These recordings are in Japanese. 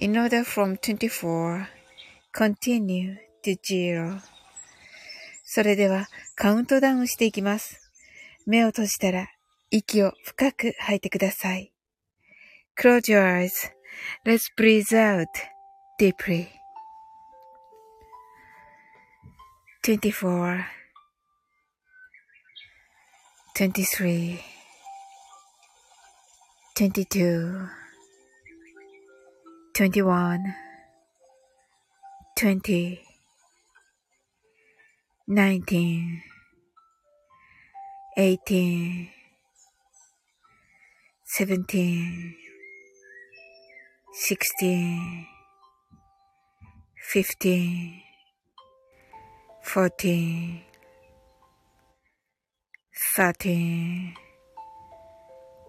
in order from 24 continue to zero それではカウントダウンしていきます。目を閉じたら息を深く吐いてください。Close your eyes.Let's breathe out deeply. 24 23 22 21 20 19 18 17 16 15 14 13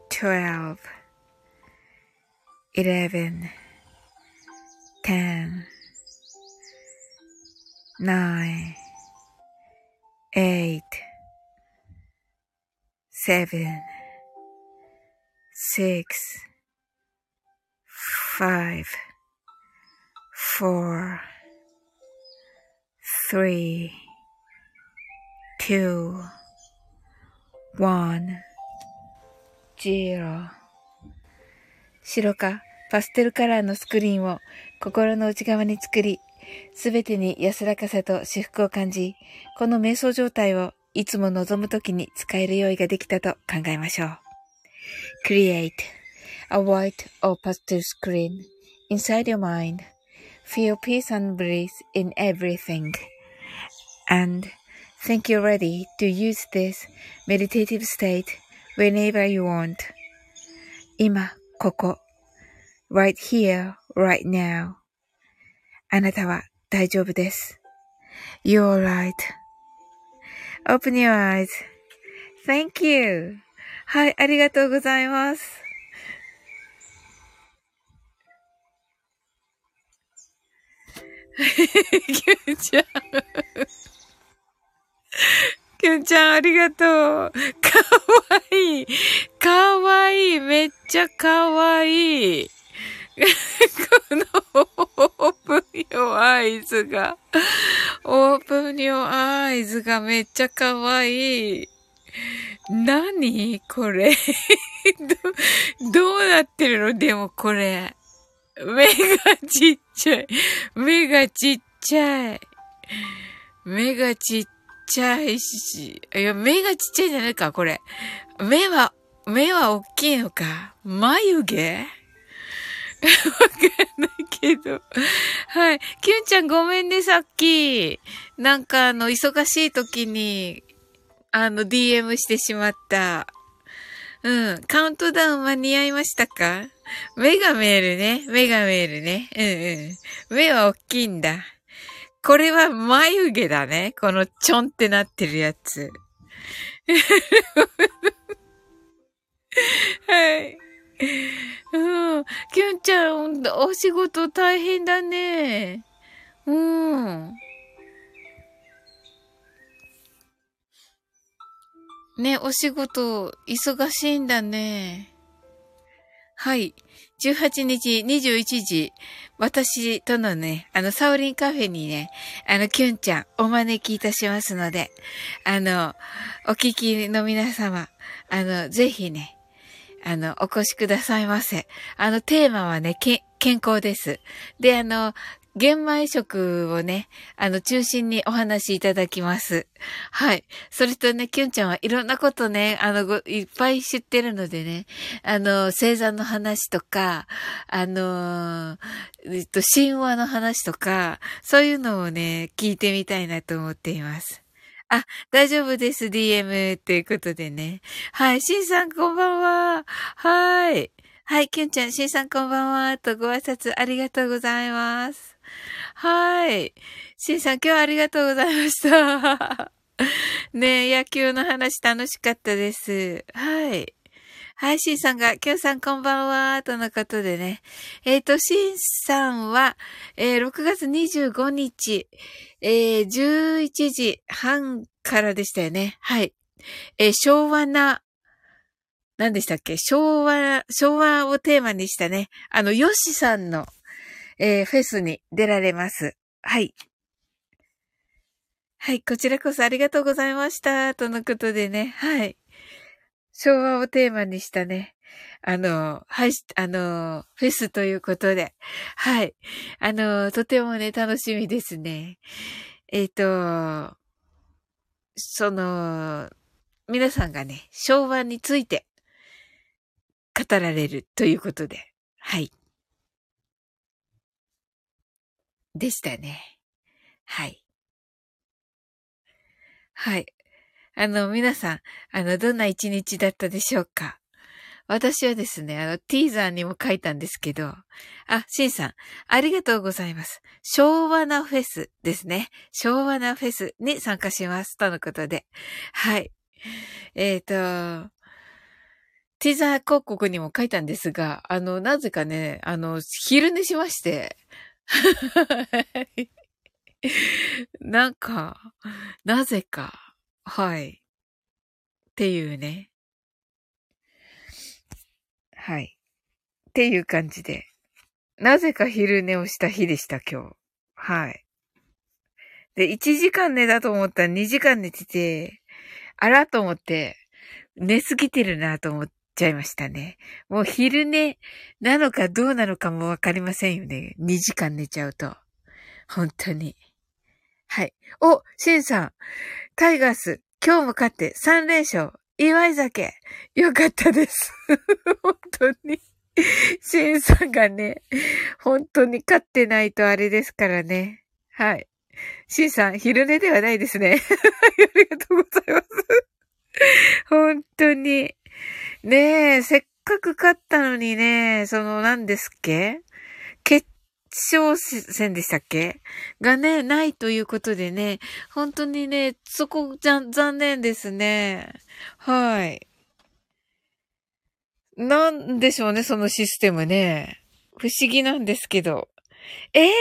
12 11 10 9 8 7 6 5 4 3 2 1 0白か？パステルカラーのスクリーンを心の内側に作り、すべてに安らかさと至福を感じ、この瞑想状態をいつも望むときに使える用意ができたと考えましょう。Create a white or pastel screen inside your mind. Feel peace and bliss in everything. And think you're ready to use this meditative state whenever you want. 今、ここ。Right here, right now. あなたは大丈夫です。You're right.Open your eyes.Thank you. はい、ありがとうございます。キュンちゃん。キュンちゃん、ありがとう。かわいい。かわいい。めっちゃかわいい。このオープンヨアイズが、オープンヨアイズがめっちゃかわいい。何これ？ど、どうなってるの？でもこれ。目がちっちゃい。目がちっちゃい。目がちっちゃいし。いや、目がちっちゃいじゃないか、これ。目は、目は大きいのか。眉毛？わかんないけど。はい。キュンちゃんごめんね、さっき。なんかあの、忙しい時に、あの、DM してしまった。うん。カウントダウン間に合いましたか？目が見えるね。目が見えるね。うんうん。目は大きいんだ。これは眉毛だね。このちょんってなってるやつ。はい。うん。キュンちゃん、お仕事大変だね。うん。ね、お仕事、忙しいんだね。はい。18日21時、私とのね、あの、サオリンカフェにね、あの、キュンちゃんお招きいたしますので、あの、お聞きの皆様、あの、ぜひね、あの、お越しくださいませ。あの、テーマはね、健康です。で、あの、玄米食をね、あの、中心にお話しいただきます。はい。それとね、キュンちゃんはいろんなことね、あの、いっぱい知ってるのでね、あの、星座の話とか、あの、えっと、神話の話とか、そういうのをね、聞いてみたいなと思っています。あ、大丈夫です、DM っていうことでね。はい、シンさんこんばんは。はい。はい、キュンちゃん、シンさんこんばんは。とご挨拶ありがとうございます。はい。シンさん今日はありがとうございました。ね、野球の話楽しかったです。はい。はい、シンさんが、キュンさんこんばんは、とのことでね。えっ、ー、と、シンさんは、えー、6月25日、えー、11時半からでしたよね。はい。えー、昭和な何でしたっけ？昭和、昭和をテーマにしたね、あの、ヨシさんの、えー、フェスに出られます。はい。はい、こちらこそありがとうございました。とのことでね、はい。昭和をテーマにしたね、あの、はい、あの、フェスということで、はい。あの、とてもね、楽しみですね。えっ、ー、と、その、皆さんがね、昭和について語られるということで、はい。でしたね。はい。はい。あの、皆さん、あの、どんな一日だったでしょうか？私はですね、あの、ティーザーにも書いたんですけど、あ、シンさん、ありがとうございます。昭和なフェスですね。昭和なフェスに参加します。とのことで。はい。えっ、ー、と、ティザー広告にも書いたんですが、あの、なぜかね、あの、昼寝しまして。なんか、なぜか、はい。っていうね。はい。っていう感じで。なぜか昼寝をした日でした、今日。はい。で、1時間寝だと思ったら2時間寝てて、あらと思って、寝すぎてるなと思っ、ちゃいましたね。もう昼寝なのかどうなのかもわかりませんよね。2時間寝ちゃうと。本当に。はい。お、シンさん。タイガース、今日も勝って3連勝。祝い酒。よかったです。本当に。シンさんがね、本当に勝ってないとあれですからね。はい。シンさん、昼寝ではないですね。ありがとうございます。本当に。ねえ、せっかく勝ったのにね、その何ですっけ？勝戦でしたっけ？がね、ないということでね、本当にね、そこじゃ、残念ですね。はい。なんでしょうね、そのシステムね。不思議なんですけど。ええー、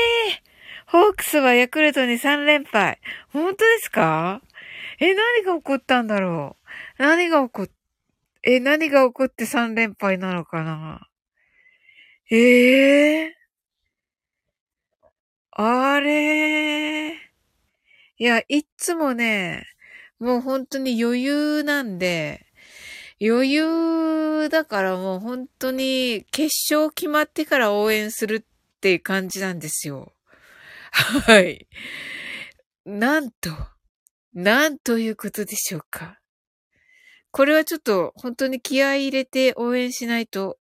ホークスはヤクルトに3連敗。本当ですか？え、何が起こったんだろう？何が起こっえ、何が起こって3連敗なのかな？ええー、あれいや、いつもね、もう本当に余裕なんで、余裕だからもう本当に決勝決まってから応援するっていう感じなんですよ。はい。なんと、なんということでしょうか。これはちょっと本当に気合い入れて応援しないと、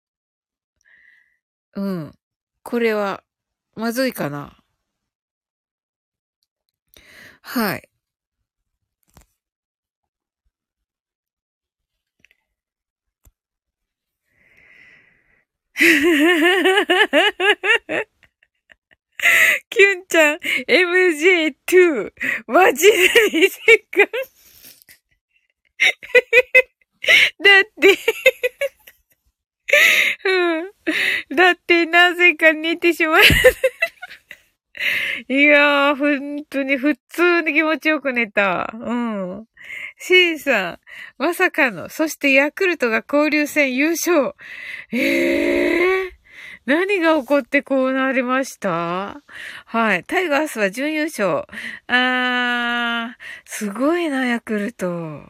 うん。これは、まずいかな。はい。キュンちゃん、MJ2、マジで2時間。だってうん。だってなぜか寝てしまう いやー、本当に普通に気持ちよく寝た。うん。シンさん、まさかの、そしてヤクルトが交流戦優勝。ええー、何が起こってこうなりました？はい。タイガースは準優勝。あー、すごいな、ヤクルト。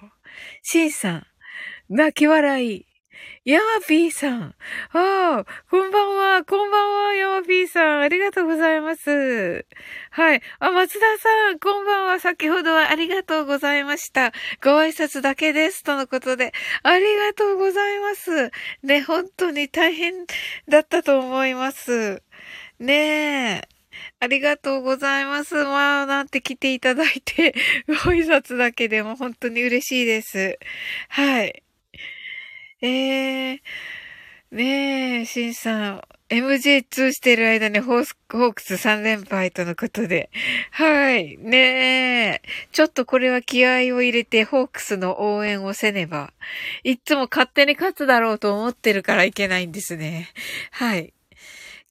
シンさん、泣き笑い。ヤマピーさん。ああ、こんばんは、こんばんは、ヤマピーさん。ありがとうございます。はい。あ、松田さん、こんばんは。先ほどはありがとうございました。ご挨拶だけです。とのことで、ありがとうございます。ね、本当に大変だったと思います。ねえ。ありがとうございます。まあ、なんて来ていただいて、ご挨拶だけでも本当に嬉しいです。はい。ええー、ねえ、シンさん、MJ2 してる間にホースホークス3連敗とのことで。はい。ねえ。ちょっとこれは気合を入れてホークスの応援をせねば。いつも勝手に勝つだろうと思ってるからいけないんですね。はい。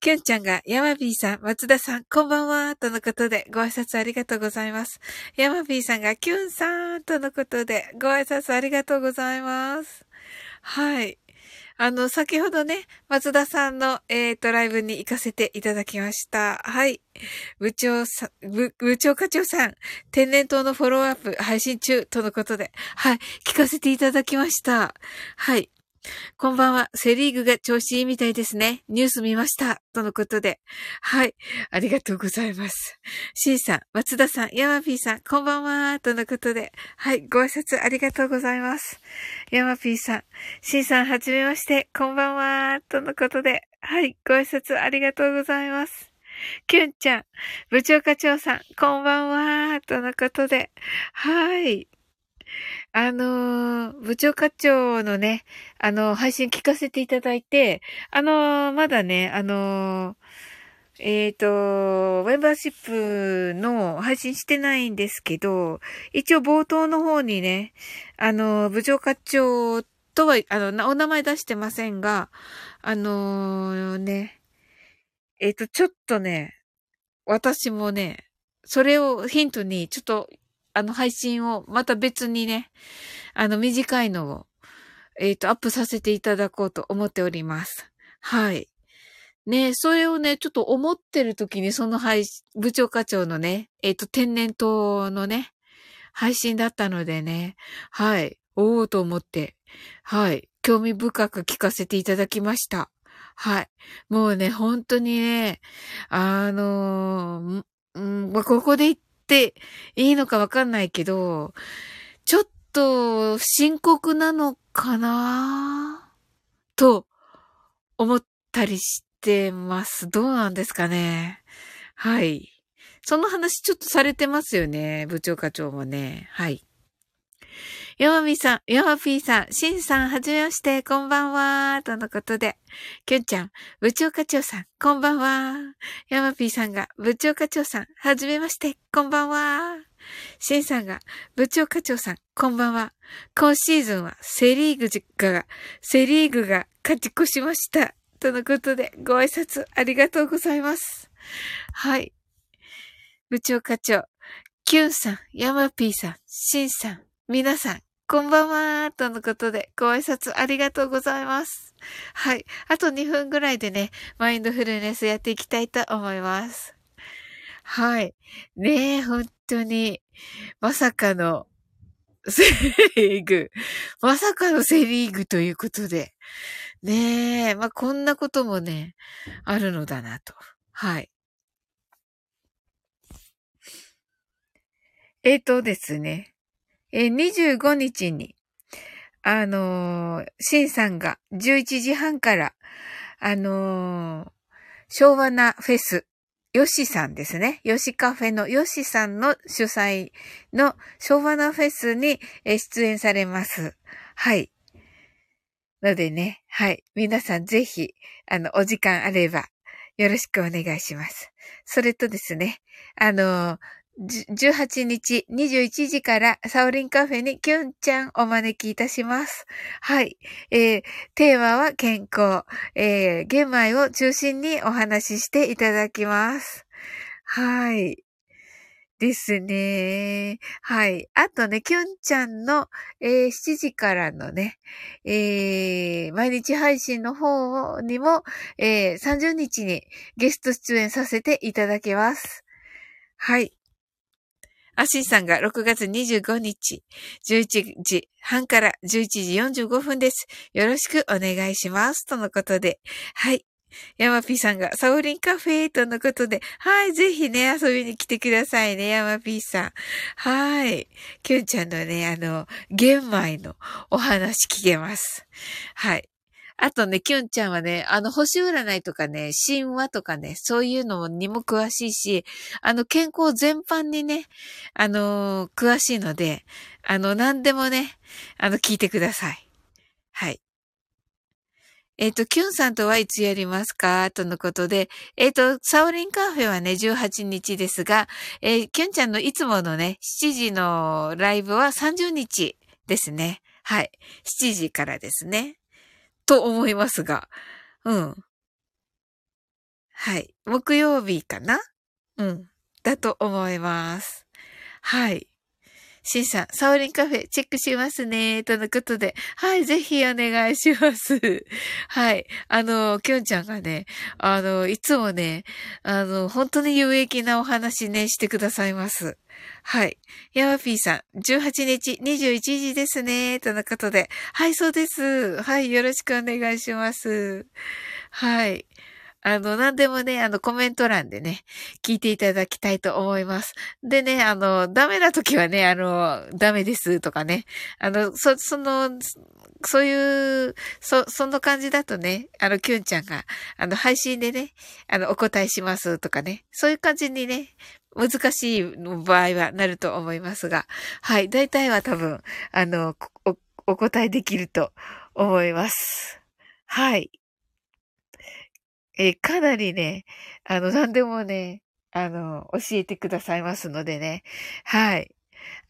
キュンちゃんが、ヤマビーさん、松田さん、こんばんは、とのことで、ご挨拶ありがとうございます。ヤマビーさんが、キュンさん、とのことで、ご挨拶ありがとうございます。はい。あの、先ほどね、松田さんの、えっ、ー、と、ライブに行かせていただきました。はい。部長さん、部、部長課長さん、天然痘のフォローアップ配信中とのことで、はい。聞かせていただきました。はい。こんばんは。セリーグが調子いいみたいですね。ニュース見ました。とのことで。はい。ありがとうございます。C さん、松田さん、ヤマピーさん、こんばんは。とのことで。はい。ご挨拶ありがとうございます。ヤマピーさん、C さん、はじめまして。こんばんは。とのことで。はい。ご挨拶ありがとうございます。キュンちゃん、部長課長さん、こんばんは。とのことで。はい。あのー、部長課長のね、あの、配信聞かせていただいて、あのー、まだね、あの、えっ、と、メンバーシップの配信してないんですけど、一応冒頭の方にね、あの、部長課長とは、あの、お名前出してませんが、あのね、えっ、と、ちょっとね、私もね、それをヒントに、ちょっとあの配信をまた別にね、あの短いのを、えっ、ー、と、アップさせていただこうと思っております。はい。ねそれをね、ちょっと思ってる時にその配信、部長課長のね、えっ、ー、と、天然痘のね、配信だったのでね、はい、おおと思って、はい、興味深く聞かせていただきました。はい。もうね、本当にね、あのー、うん、ここで言っていいのかわかんないけど、ちょっと深刻なのかな？と思ったりしてます。どうなんですかね？はい。その話ちょっとされてますよね。部長課長もね。はい。ヤマミさん、ヤマピーさん、シンさん、はじめまして、こんばんは、とのことで。キュンちゃん、部長課長さん、こんばんは。ヤマピーさんが、部長課長さん、はじめまして、こんばんは。シンさんが、部長課長さん、こんばんは。今シーズンはセリーグ実家が、セリーグが勝ち越しました。とのことで、ご挨拶ありがとうございます。はい。部長課長、キュンさん、ヤマピーさん、シンさん、皆さん、こんばんは、とのことで、ご挨拶ありがとうございます。はい。あと2分ぐらいでね、マインドフルネスやっていきたいと思います。はい。ねえ、本当に、まさかの、セリーグ。まさかのセリーグということで。ねえ、まあ、こんなこともね、あるのだなと。はい。えっ、ー、とですね。え25日に、あのー、シンさんが11時半から、あのー、昭和なフェス、ヨシさんですね。ヨシカフェのヨシさんの主催の昭和なフェスに出演されます。はい。のでね、はい。皆さんぜひ、あの、お時間あれば、よろしくお願いします。それとですね、あの、18日21時からサオリンカフェにキュンちゃんお招きいたします。はい。えー、テーマは健康。えー、玄米を中心にお話ししていただきます。はい。ですね。はい。あとね、きゅんちゃんの、えー、7時からのね、えー、毎日配信の方にも、えー、30日にゲスト出演させていただきます。はい。アシンさんが6月25日、11時半から11時45分です。よろしくお願いします。とのことで。はい。ヤマピーさんが、サオリンカフェとのことで、はい、ぜひね、遊びに来てくださいね、ヤマピーさん。はい。キュンちゃんのね、あの、玄米のお話聞けます。はい。あとね、キュンちゃんはね、あの、星占いとかね、神話とかね、そういうのにも詳しいし、あの、健康全般にね、あの詳しいので、あの、何でもね、あの、聞いてください。はい。えっ、ー、と、キュンさんとはいつやりますか？とのことで、えっ、ー、と、サオリンカフェはね、18日ですが、えー、キュンちゃんのいつものね、7時のライブは30日ですね。はい。7時からですね。と思いますが。うん。はい。木曜日かな？うん。だと思います。はい。シンさん、サオリンカフェチェックしますね。とのことで。はい、ぜひお願いします。はい。あの、きょんちゃんがね、あの、いつもね、あの、本当に有益なお話ね、してくださいます。はい。ヤマピーさん、18日21時ですね。とのことで。はい、そうです。はい、よろしくお願いします。はい。あの、何でもね、あの、コメント欄でね、聞いていただきたいと思います。でね、あの、ダメな時はね、あの、ダメですとかね、あの、そ、その、そういう、そ、その感じだとね、あの、キュンちゃんが、あの、配信でね、あの、お答えしますとかね、そういう感じにね、難しい場合はなると思いますが、はい、大体は多分、あの、お、お答えできると思います。はい。えー、かなりね、あの、何でもね、あの、教えてくださいますのでね。はい。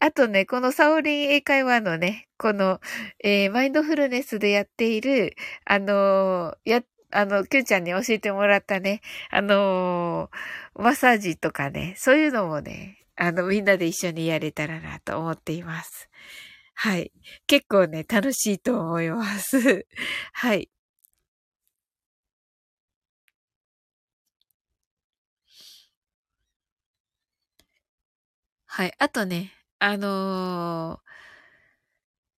あとね、このサオリン英会話のね、この、えー、マインドフルネスでやっている、あのや、あの、キューちゃんに教えてもらったね、あのマッサージとかね、そういうのもね、あの、みんなで一緒にやれたらなと思っています。はい。結構ね、楽しいと思います。はい。はい。あとね、あの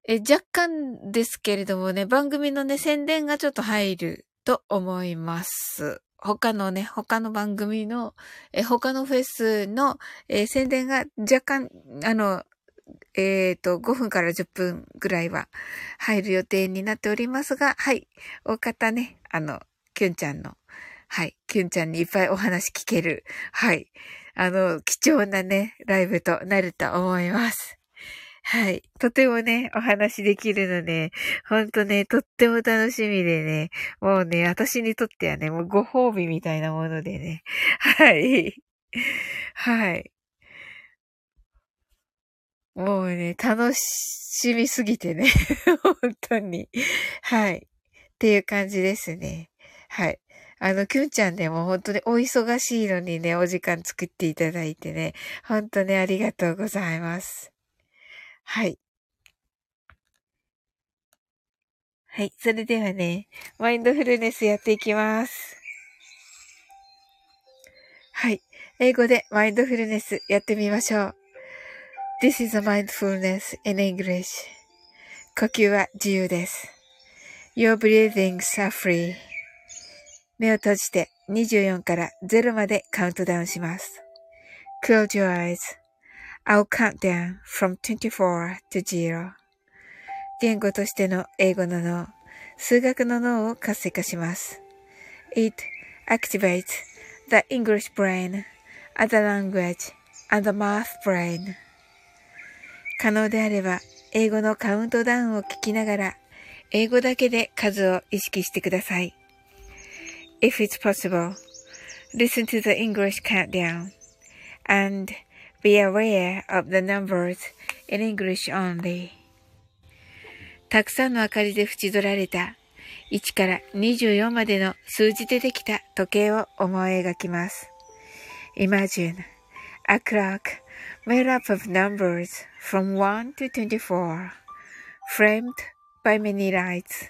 ー、え、若干ですけれどもね、番組のね、宣伝がちょっと入ると思います。他のね、他の番組の、え、他のフェスの、え、宣伝が若干、あの、えっ、ー、と、5分から10分ぐらいは入る予定になっておりますが、はい。大方ね、あの、キュンちゃんの、はい。キュンちゃんにいっぱいお話聞ける、はい。あの、貴重なね、ライブとなると思います。はい。とてもね、お話できるので、ほんとね、とっても楽しみでね、もうね、私にとってはね、もうご褒美みたいなものでね。はい。はい。もうね、楽しみすぎてね。本当に。はい。っていう感じですね。はい。あの、きゅんちゃんね、もう本当にお忙しいのにね、お時間作っていただいてね、本当にありがとうございます。はい。はい。それではね、マインドフルネスやっていきます。はい。英語でマインドフルネスやってみましょう。This is a mindfulness in English. 呼吸は自由です。Your breathings are free. 目を閉じて24から0までカウントダウンします。Close your eyes.I'll count down from 24 to 0. 言語としての英語の脳、数学の脳を活性化します。It activates the English brain, other language, and the math brain. 可能であれば、英語のカウントダウンを聞きながら、英語だけで数を意識してください。if it's possible, listen to the English countdown and be aware of the numbers in English only. たくさんの明かりで縁取られた1から24までの数字でできた時計を思い描きます。 Imagine a clock made up of numbers from 1 to 24, framed by many lights.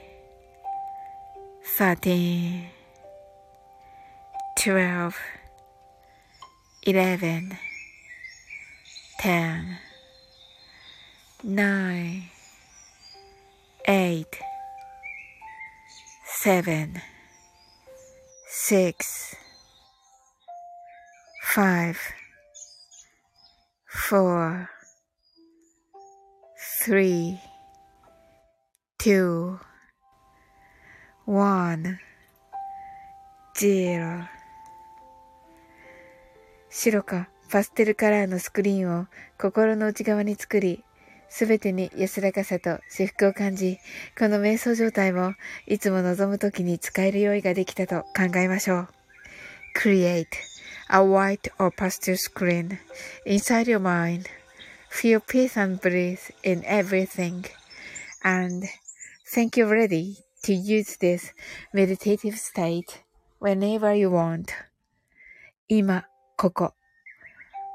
13, 12, 11, 10, 9, 8, 7, six, five, four, three, two, one, zero 白かパステルカラーのスクリーンを心の内側に作り、すべてに安らかさと至福を感じ、この瞑想状態もいつも望むときに使える用意ができたと考えましょう。Create a white or pastel screen inside your mind. Feel peace and bliss in everything. And think you ready to use this meditative state whenever you want. 今、ここ。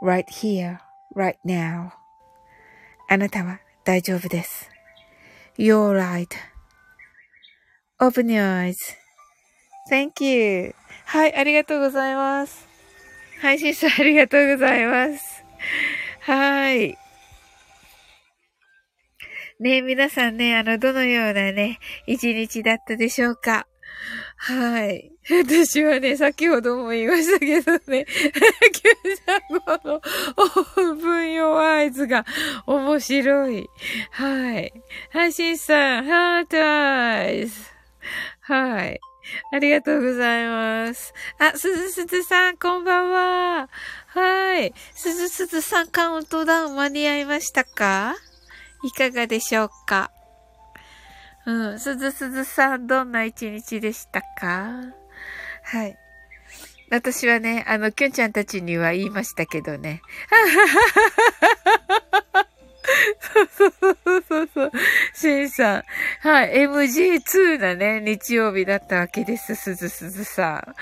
right here, right now. あなたは大丈夫です。You're right.Open your eyes.Thank you. はい、ありがとうございます。配信者ありがとうございます。はい。 ね皆さんね、あの、どのようなね、一日だったでしょうか？はい。私はね、先ほども言いましたけどね、九三五のオープン用合図が面白い。はい。配信さん、ハートアイズ。はい。ありがとうございます。あ、すずすずさん、こんばんは。はい。すずすずさん、カウントダウン間に合いましたか？いかがでしょうか？うん。すずすずさん、どんな一日でしたか？はい。私はね、あの、きゅんちゃんたちには言いましたけどね。そうそうそうそうそう。しんさん。はい。MG2 なね、日曜日だったわけです。すずすずさん。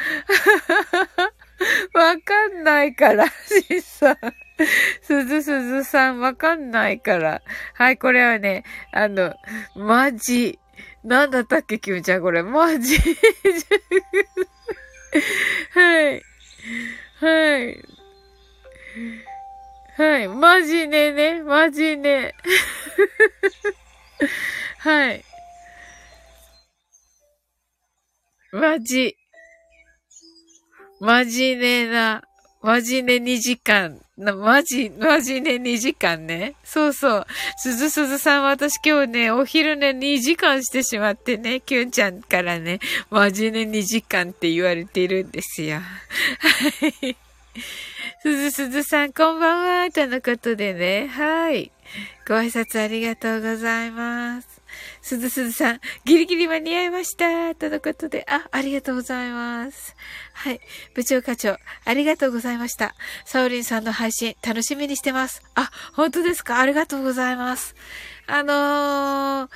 わかんないから、しんさん。すずすずさん、わかんないから。はい、これはね、あの、マジ。なんだったっけ、きゅんちゃん、これ。マジ。はい。はい。はい。マジねね。マジね。はい。マジ。マジねな。マジね2時間。な、マジ、マジね2時間ね。そうそう。すずすずさん私今日ね、お昼寝2時間してしまってね、きゅんちゃんからね、マジね2時間って言われているんですよ。はい。すずすずさん、こんばんは。とのことでね。はい。ご挨拶ありがとうございます。すずすずさん、ギリギリ間に合いました。とのことで、あ、ありがとうございます。はい。部長課長、ありがとうございました。サオリンさんの配信、楽しみにしてます。あ、本当ですか？ありがとうございます。あのー、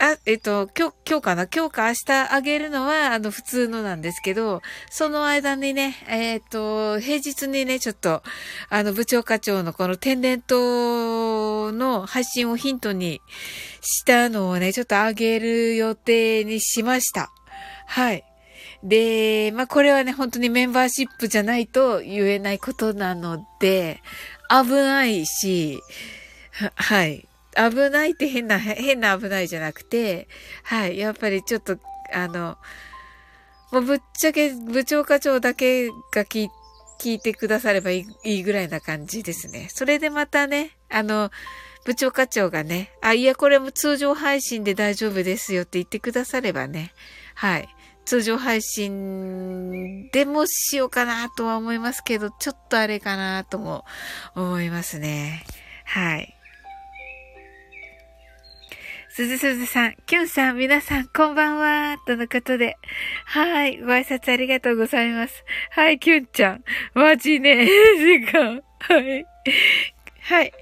あ、えっと、今日、今日かな？今日か明日あげるのは、あの、普通のなんですけど、その間にね、えっと、平日にね、ちょっと、あの、部長課長のこの天然痘の配信をヒントにしたのをね、ちょっとあげる予定にしました。はい。で、まあ、これはね、本当にメンバーシップじゃないと言えないことなので、危ないし、ははい。危ないって変な、変な危ないじゃなくて、はい。やっぱりちょっと、あの、もうぶっちゃけ部長課長だけが聞い聞いてくださればいいぐらいな感じですね。それでまたね、あの、部長課長がね、あ、いや、これも通常配信で大丈夫ですよって言ってくださればね、はい。通常配信でもしようかなとは思いますけど、ちょっとあれかなとも思いますね。はい。すずすずさん、きゅんさん、皆さん、こんばんは、とのことで。はい、ご挨拶ありがとうございます。はい、きゅんちゃん、マジね、時間。はい。はい。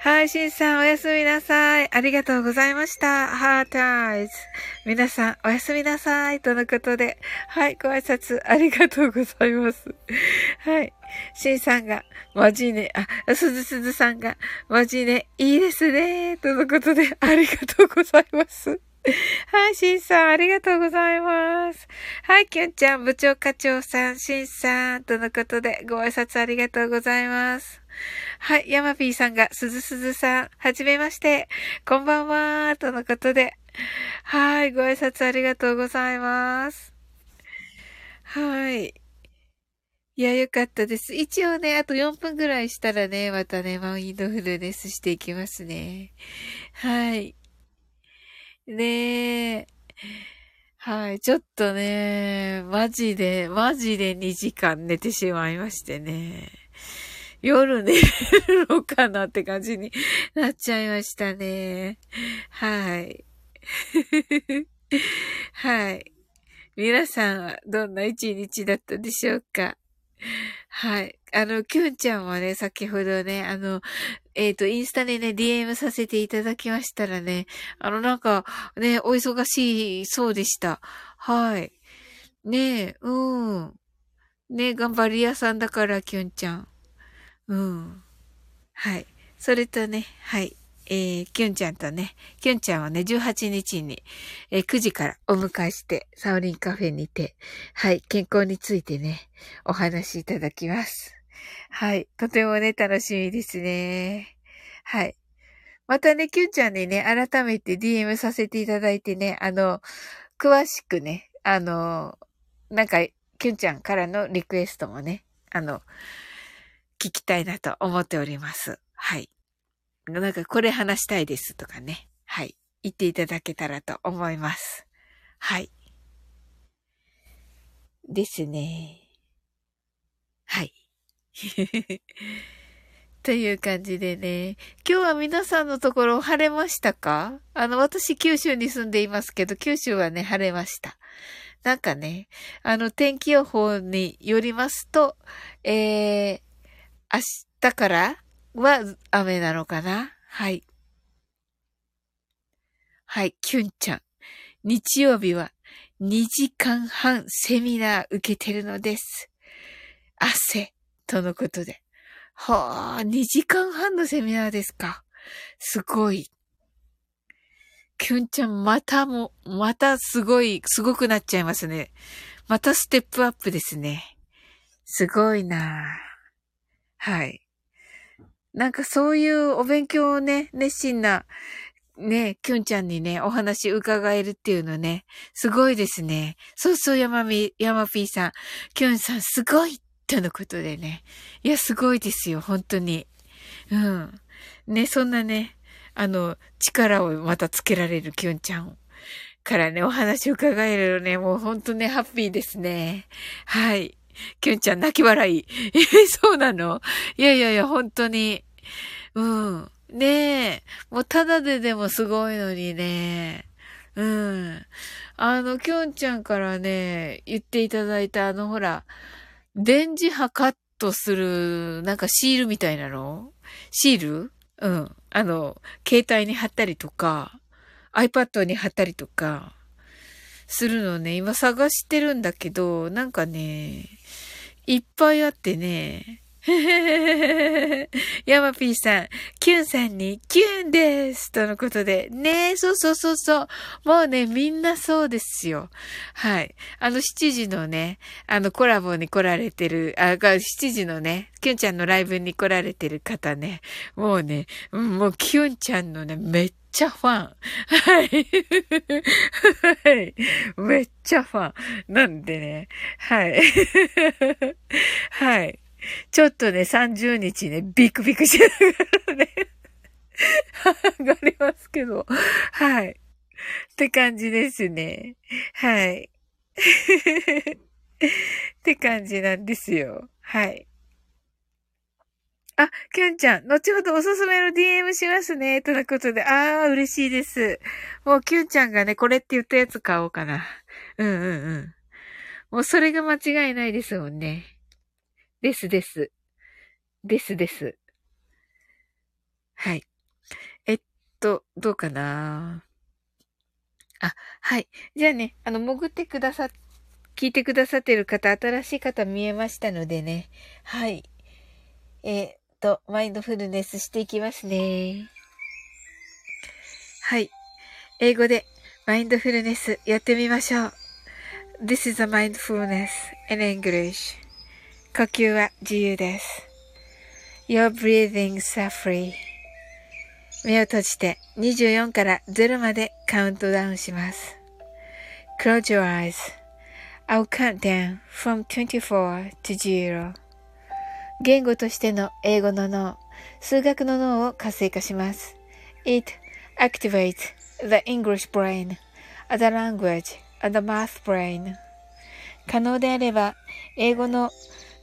はい、しんさんおやすみなさい。ありがとうございました。ハータイズ。皆さんおやすみなさい。とのことで。はい、ご挨拶ありがとうございます。はい。しんさんが、マジね、あ、すずすずさんが、マジね、いいですね。とのことで、ありがとうございます。はい、しんさん、ありがとうございます。はい、きゅんちゃん、部長課長さん、しんさん、とのことで、ご挨拶ありがとうございます。はい、ヤマピーさんが、すずすずさん、はじめまして、こんばんは、とのことで。はい、ご挨拶ありがとうございます。はい。いや、よかったです。一応ね、あと4分ぐらいしたらね、またね、マインドフルネスしていきますね。はい。ねえ。はい。ちょっとね、マジで、マジで2時間寝てしまいましてね。夜寝るのかなって感じになっちゃいましたね。はい。はい。皆さんはどんな一日だったでしょうか？はい。あの、キュンちゃんはね、先ほどね、あの、えっ、ー、と、インスタでね、DM させていただきましたらね、あの、なんか、ね、お忙しいそうでした。はい。ねえ、うん。ねえ頑張り屋さんだから、キュンちゃん。うん。はい。それとね、はい。えー、キュンちゃんとね、キュンちゃんはね、18日に、えー、9時からお迎えして、サオリンカフェにて、はい、健康についてね、お話しいただきます。はい、とてもね、楽しみですね。はい。またね、キュンちゃんにね、改めて DM させていただいてね、あの、詳しくね、あの、なんか、キュンちゃんからのリクエストもね、あの、聞きたいなと思っております。はい。なんかこれ話したいですとかね。はい。言っていただけたらと思います。はい。ですね。はい。という感じでね。今日は皆さんのところ晴れましたか？あの、私九州に住んでいますけど、九州はね、晴れました。なんかね、あの、天気予報によりますと、えー、明日からは雨なのかな？はい。はい、キュンちゃん。日曜日は2時間半セミナー受けてるのです。汗、とのことで。はあ、2時間半のセミナーですか？すごい。キュンちゃん、またも、またすごい、すごくなっちゃいますね。またステップアップですね。すごいなはい。なんかそういうお勉強をね、熱心な、ね、きゅんちゃんにね、お話伺えるっていうのね、すごいですね。そうそう、山み、山ぴーさん。きゅんさん、すごいとのことでね。いや、すごいですよ、本当に。うん。ね、そんなね、あの、力をまたつけられるきゅんちゃんからね、お話伺えるのね、もう本当ね、ハッピーですね。はい。きゅんちゃん泣き笑い。え、そうなのいやいやいや、本当に。うん。ねえ。もうただででもすごいのにね。うん。あの、きょんちゃんからね、言っていただいたあの、ほら、電磁波カットする、なんかシールみたいなの？シール？うん。あの、携帯に貼ったりとか、iPad に貼ったりとか、するのね、今探してるんだけど、なんかね、いっぱいあってね、ヤマピーさん、キュンさんにキュンですとのことで。ねえ、そうそうそうそう。もうね、みんなそうですよ。はい。あの7時のね、あのコラボに来られてる、あ、7時のね、キュンちゃんのライブに来られてる方ね、もうね、もうキュンちゃんのね、めっちゃファン。はい。はい。めっちゃファン。なんでね。はい。はい。ちょっとね、30日ね、ビクビクしながらね、上がりますけど。はい。って感じですね。はい。って感じなんですよ。はい。あ、きゅんちゃん、後ほどおすすめの DM しますね。とのことで、あー、嬉しいです。もう、きゅんちゃんがね、これって言ったやつ買おうかな。うんうんうん。もう、それが間違いないですもんね。ですです。ですです。はい。えっと、どうかな？あ、はい。じゃあね、あの、潜ってくださ、聞いてくださってる方、新しい方見えましたのでね。はい。えっとマインドフルネスしていきますね。はい。英語でマインドフルネスやってみましょう。This is a mindfulness in English. 呼吸は自由です。Your breathings are free. 目を閉じて24から0までカウントダウンします。Close your eyes. I'll count down from 24 to 0. 言語としての英語の脳、数学の脳を活性化します。It activates the English brain, the language, and the math brain. 可能であれば、英語の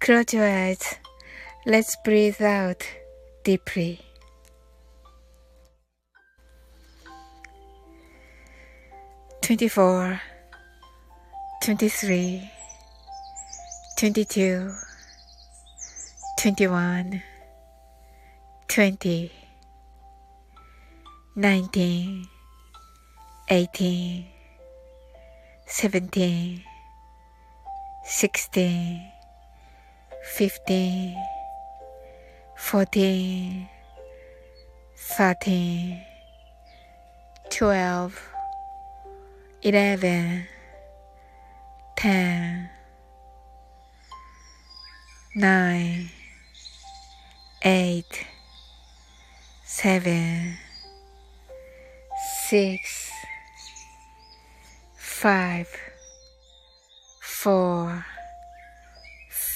Close your eyes. Let's breathe out deeply. Twenty-four, twenty-three, twenty-two. 21 20 19 18 17 16 fifteen, fourteen, thirteen, twelve, eleven, ten, nine, eight, seven, six, five, four.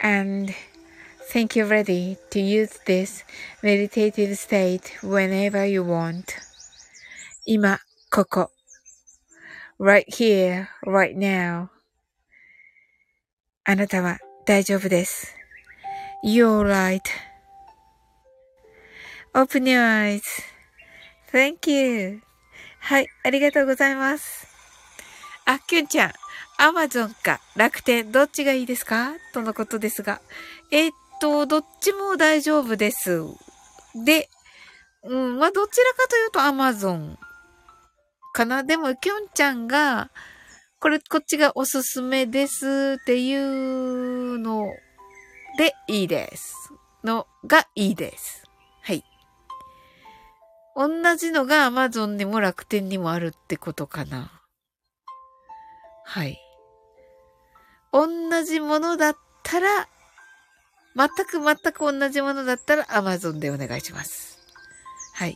And think you're ready to use this meditative state whenever you want. 今、ここ。right here, right now. あなたは大丈夫です。You're right.Open your eyes.Thank you. はい、ありがとうございます。あ、きゅんちゃん、 アマゾンか楽天どっちがいいですか？とのことですが。えっと、どっちも大丈夫です。で、うん、まあ、どちらかというと Amazon かな。でも、きょんちゃんが、これ、こっちがおすすめですっていうのでいいです。のがいいです。はい。同じのが Amazon にも楽天にもあるってことかな。はい。同じものだったら、全く全く同じものだったら Amazon でお願いします。はい。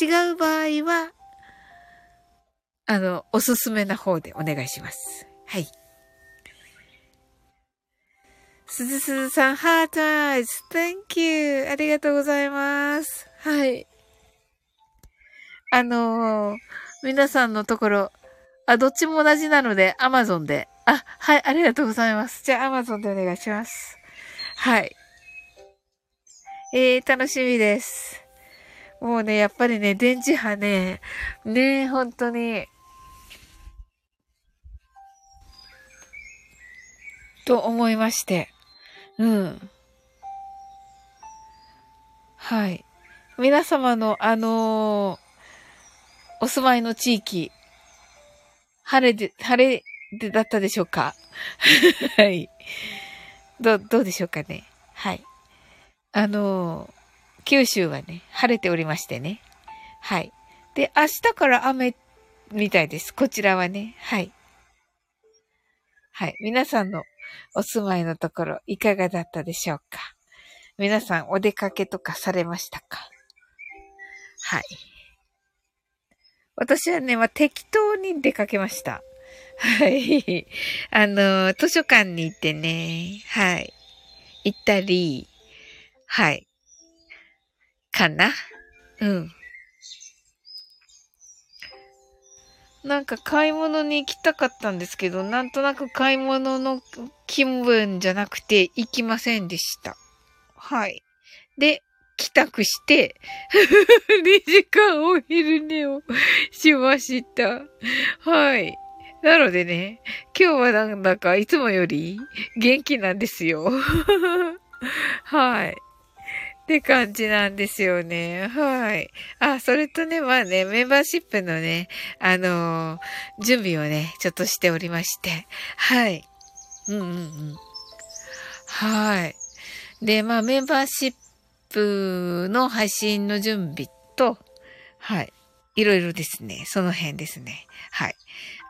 違う場合は、あの、おすすめな方でお願いします。はい。すずすずさん、ハートアイズ、thank you! ありがとうございます。はい。あのー、皆さんのところ、あ、どっちも同じなので、アマゾンで。あ、はい、ありがとうございます。じゃあ、アマゾンでお願いします。はい。えー、楽しみです。もうね、やっぱりね、電磁波ね、ね、本当に、と思いまして。うん。はい。皆様の、あのー、お住まいの地域、晴れで、晴れでだったでしょうか？はい。ど、どうでしょうかね？はい。あの、九州はね、晴れておりましてね。はい。で、明日から雨みたいです。こちらはね。はい。はい。皆さんのお住まいのところ、いかがだったでしょうか？皆さん、お出かけとかされましたか？はい。私はね、まあ、適当に出かけました。はい。あの、図書館に行ってね、はい。行ったり、はい。かなうん。なんか買い物に行きたかったんですけど、なんとなく買い物の気分じゃなくて行きませんでした。はい。で、帰宅して、2時間お昼寝をしました。はい。なのでね、今日はなんだかいつもより元気なんですよ。はい。って感じなんですよね。はい。あ、それとね、まあね、メンバーシップのね、あのー、準備をね、ちょっとしておりまして。はい。うんうんうん。はい。で、まあ、メンバーシップの配信の準備と、はい。いろいろですね。その辺ですね。はい。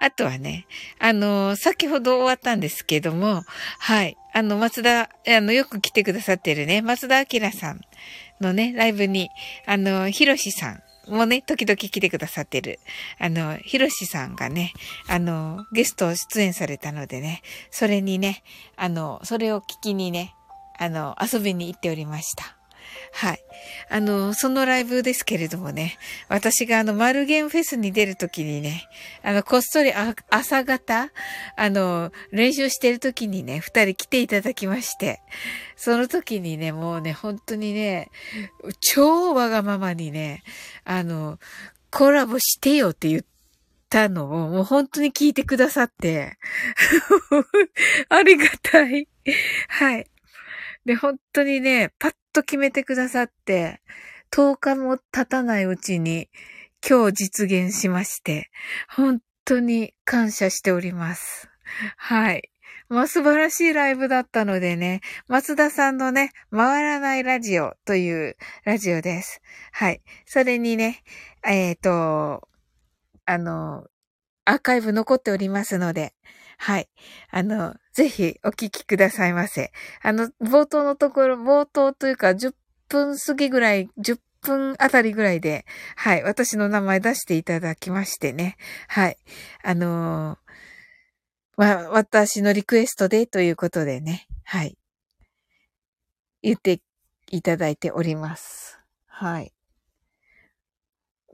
あとはね、あの、先ほど終わったんですけども、はい。あの、松田、あの、よく来てくださってるね、松田明さんのね、ライブに、あの、ひろしさんもね、時々来てくださってる、あの、ひろしさんがね、あの、ゲスト出演されたのでね、それにね、あの、それを聞きにね、あの、遊びに行っておりました。はい。あの、そのライブですけれどもね、私があの、マルゲンフェスに出るときにね、あの、こっそり朝方、あの、練習してるときにね、二人来ていただきまして、その時にね、もうね、本当にね、超わがままにね、あの、コラボしてよって言って、たのを、もう本当に聞いてくださって、ありがたい。はい。で、本当にね、パッと決めてくださって、10日も経たないうちに今日実現しまして、本当に感謝しております。はい。まあ、素晴らしいライブだったのでね、松田さんのね、回らないラジオというラジオです。はい。それにね、えっ、ー、と、あの、アーカイブ残っておりますので、はい。あの、ぜひお聞きくださいませ。あの、冒頭のところ、冒頭というか10分過ぎぐらい、10分あたりぐらいで、はい。私の名前出していただきましてね。はい。あのー、ま私のリクエストでということでね。はい。言っていただいております。はい。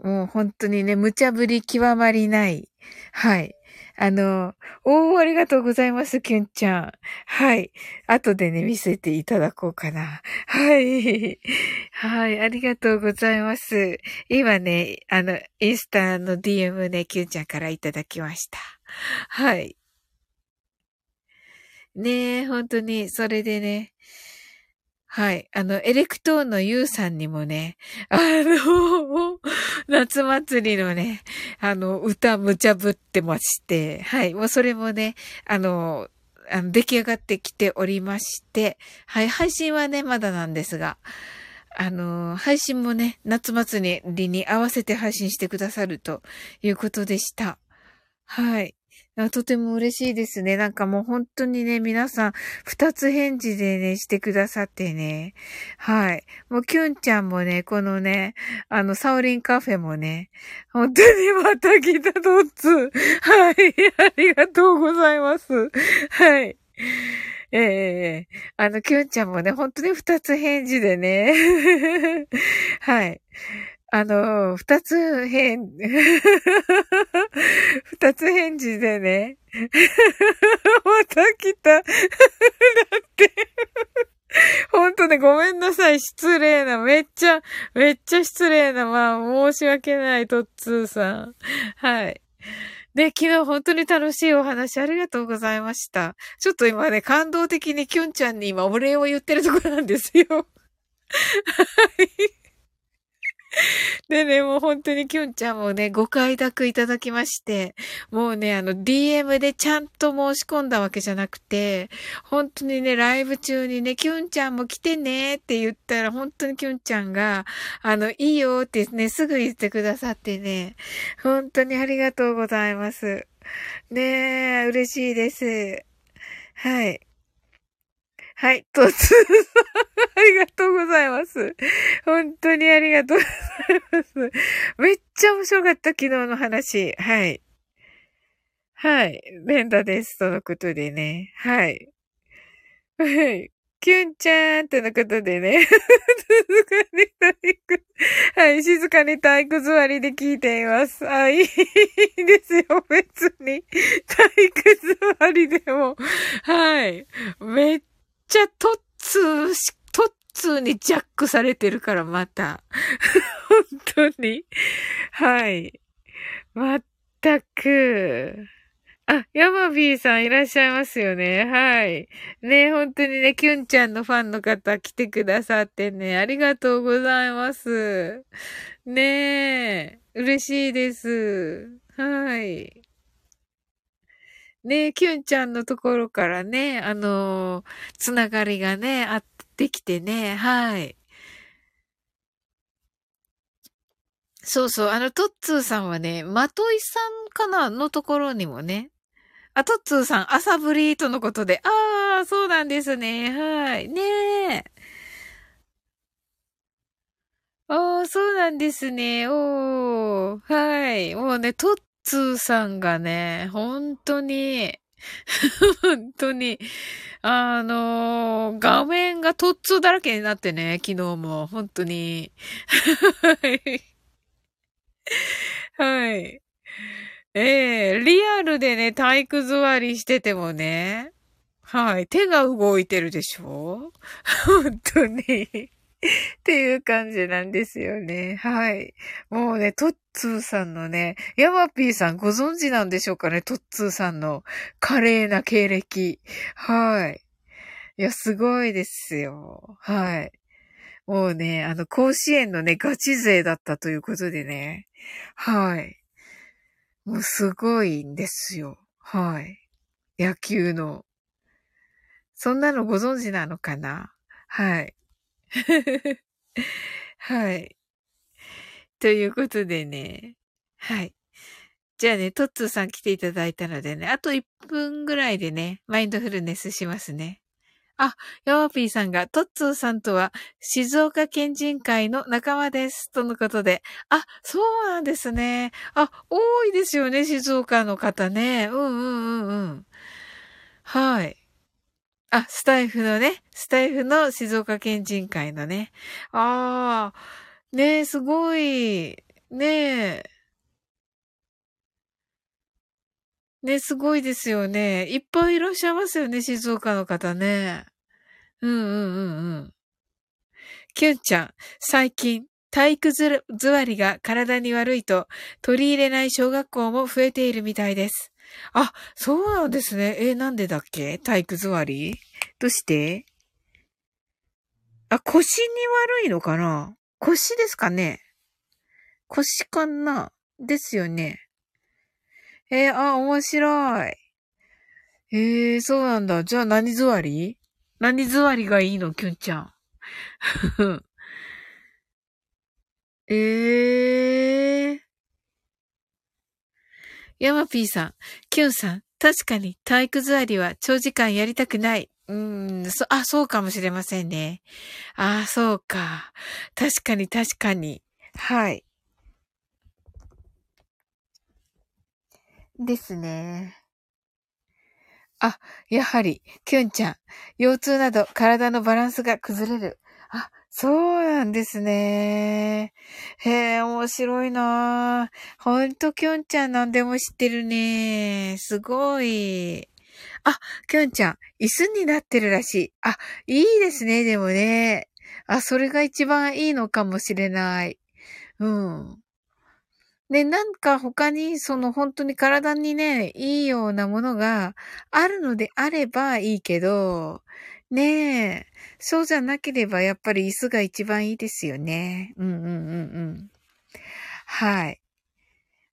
もう本当にね、無茶ぶり極まりない。はい。あの、おー、ありがとうございます、キュンちゃん。はい。後でね、見せていただこうかな。はい。はい、ありがとうございます。今ね、あの、インスタの DM ね、キュンちゃんからいただきました。はい。ねえ、本当に、それでね、はい。あの、エレクトーンのユウさんにもね、あの、夏祭りのね、あの、歌無茶ぶってまして、はい。もうそれもね、あの、あの出来上がってきておりまして、はい。配信はね、まだなんですが、あの、配信もね、夏祭りに合わせて配信してくださるということでした。はい。とても嬉しいですね。なんかもう本当にね、皆さん、二つ返事でね、してくださってね。はい。もう、キュンちゃんもね、このね、あの、サオリンカフェもね、本当にまた来たドッツ。はい。ありがとうございます。はい。ええー、あの、キュンちゃんもね、本当に二つ返事でね。はい。あの、二つ返、二つ返事でね。また来た。だって。ほんとね、ごめんなさい。失礼な。めっちゃ、めっちゃ失礼な。まあ、申し訳ない、トッツーさん。はい。で、昨日本当に楽しいお話ありがとうございました。ちょっと今ね、感動的にキュンちゃんに今お礼を言ってるとこなんですよ。はい。でね、もう本当にきゅんちゃんもね、ご快諾いただきまして、もうね、あの、DM でちゃんと申し込んだわけじゃなくて、本当にね、ライブ中にね、きゅんちゃんも来てねって言ったら、本当にきゅんちゃんが、あの、いいよってね、すぐ言ってくださってね、本当にありがとうございます。ねえ、嬉しいです。はい。はい、とつ、ありがとうございます。本当にありがとうございます。めっちゃ面白かった、昨日の話。はい。はい。ベンダです。とのことでね。はい。はい。キュンちゃんとのことでね。静かに体育、はい、静かに体育座りで聞いています。あ、いいですよ、別に。体育座りでも。はい。めっちゃトッツーし、トッツーにジャックされてるからまた。本当に。はい。まったく。あ、ヤマビーさんいらっしゃいますよね。はい。ね、本当にね、キュンちゃんのファンの方来てくださってね、ありがとうございます。ねえ、嬉しいです。はい。ね、キュンちゃんのところからね、あのー、つながりがね、あってきてね、はい。そうそう、あの、トッツーさんはね、まといさんかなのところにもね、あ、トッツーさん、朝ブリーとのことで、ああ、そうなんですね、はい。ねえ。ああ、そうなんですね。おー。はい。もうね、トッツーさんがね、本当に、本当に、あのー、画面がトッツーだらけになってね、昨日も、本当に。はい。はい。ええー、リアルでね、体育座りしててもね、はい、手が動いてるでしょ？本当に。っていう感じなんですよね。はい。もうね、トッツーさんのね、ヤマピーさんご存知なんでしょうかね？トッツーさんの華麗な経歴。はい。いや、すごいですよ。はい。もうね、あの、甲子園のね、ガチ勢だったということでね。はい。もうすごいんですよ。はい。野球の。そんなのご存知なのかな？はい。はい。ということでね。はい。じゃあね、トッツーさん来ていただいたのでね、あと1分ぐらいでね、マインドフルネスしますね。あ、ヤワピーさんが、トッツーさんとは、静岡県人会の仲間です。とのことで。あ、そうなんですね。あ、多いですよね、静岡の方ね。うんうんうんうん。はい。あ、スタイフのね、スタイフの静岡県人会のね。ああ、ねえ、すごい、ねえ。ね、すごいですよね。いっぱいいらっしゃいますよね、静岡の方ね。うんうんうんうん。キュンちゃん、最近、体育座りが体に悪いと取り入れない小学校も増えているみたいです。あ、そうなんですね。え、なんでだっけ？体育座り？どうして？あ、腰に悪いのかな？腰ですかね？腰かな？ですよね。えー、あ、面白い。えー、そうなんだ。じゃあ何座り？何座りがいいの？キュンちゃん。えー。ヤマピーさん、キュンさん、確かに体育座りは長時間やりたくない。うーん、そ、あ、そうかもしれませんね。あ、そうか。確かに確かに。はい。ですね。あ、やはり、キュンちゃん。腰痛など体のバランスが崩れる。そうなんですね。へえ、面白いなほんと、キュンちゃん何でも知ってるね。すごい。あ、きょんちゃん、椅子になってるらしい。あ、いいですね、でもね。あ、それが一番いいのかもしれない。うん。で、なんか他に、その本当に体にね、いいようなものがあるのであればいいけど、ねえ、そうじゃなければやっぱり椅子が一番いいですよね。うんうんうんうん。はい。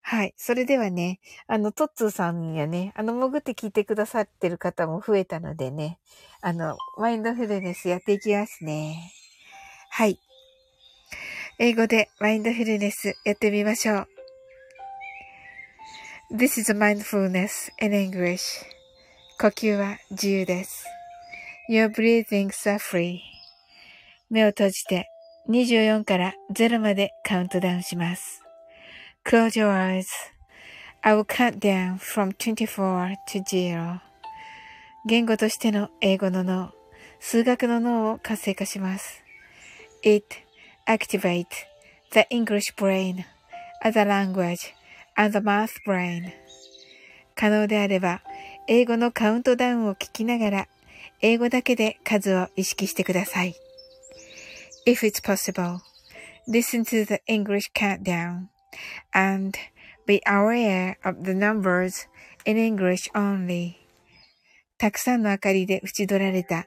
はい。それではね、あの、トッツーさんやね、あの、潜って聞いてくださってる方も増えたのでね、あの、マインドフルネスやっていきますね。はい。英語でマインドフルネスやってみましょう。This is mindfulness in English. 呼吸は自由です。Your breathings are free. 目を閉じて24から0までカウントダウンします。Close your eyes. I will count down from 24 to 0. 言語としての英語の脳、数学の脳を活性化します。It activates the English brain as a language and the math brain. 可能であれば、英語のカウントダウンを聞きながら、英語だけで数を意識してください。If it's possible, listen to the English countdown and be aware of the numbers in English only. たくさんの明かりで縁取られた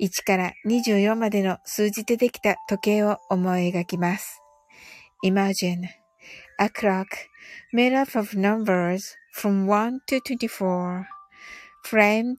1から24までの数字でできた時計を思い描きます。Imagine a clock made up of numbers from 1 to 24, framed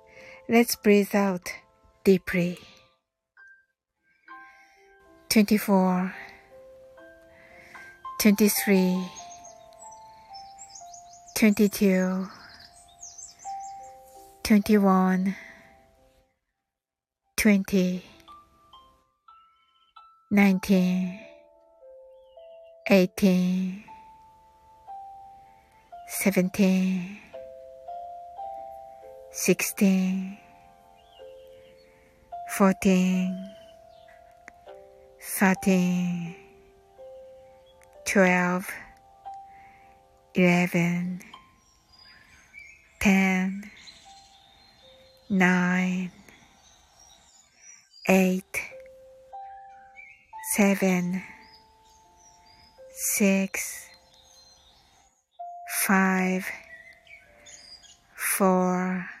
Let's breathe out deeply. 24 23 22 21 20 19 18 17 16 14 13 12 11 10 9 8 7 6 5 4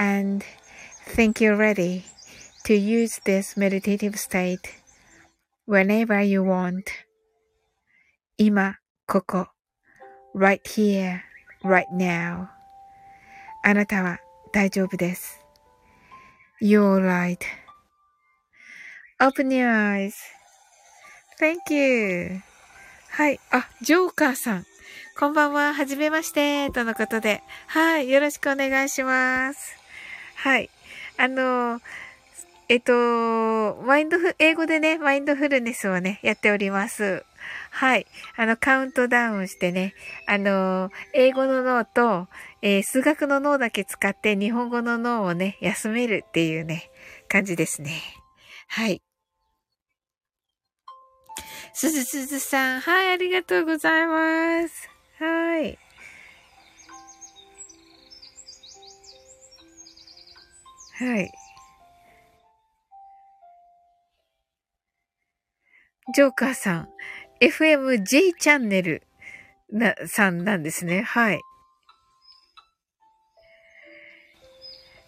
And think you're ready to use this meditative state whenever you want. 今、ここ。right here, right now. あなたは大丈夫です。You're right. open your eyes.Thank you. はい。あ、ジョーカーさん。こんばんは。はじめまして。とのことで。はい。よろしくお願いします。はい。あの、えっと、マインドフ、英語でね、マインドフルネスをね、やっております。はい。あの、カウントダウンしてね、あの、英語の脳と、えー、数学の脳だけ使って日本語の脳をね、休めるっていうね、感じですね。はい。すずすずさん、はい、ありがとうございます。はい。はい。ジョーカーさん、FMJ チャンネルな、さんなんですね。はい。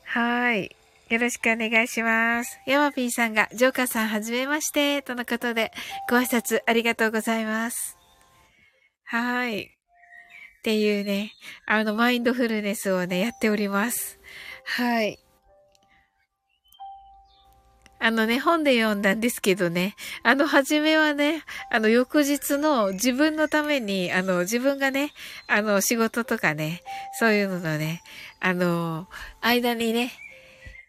はい。よろしくお願いします。ヤマピーさんが、ジョーカーさんはじめまして、とのことで、ご挨拶ありがとうございます。はい。っていうね、あの、マインドフルネスをね、やっております。はい。あのね、本で読んだんですけどね、あの、初めはね、あの、翌日の自分のために、あの、自分がね、あの、仕事とかね、そういうののね、あの、間にね、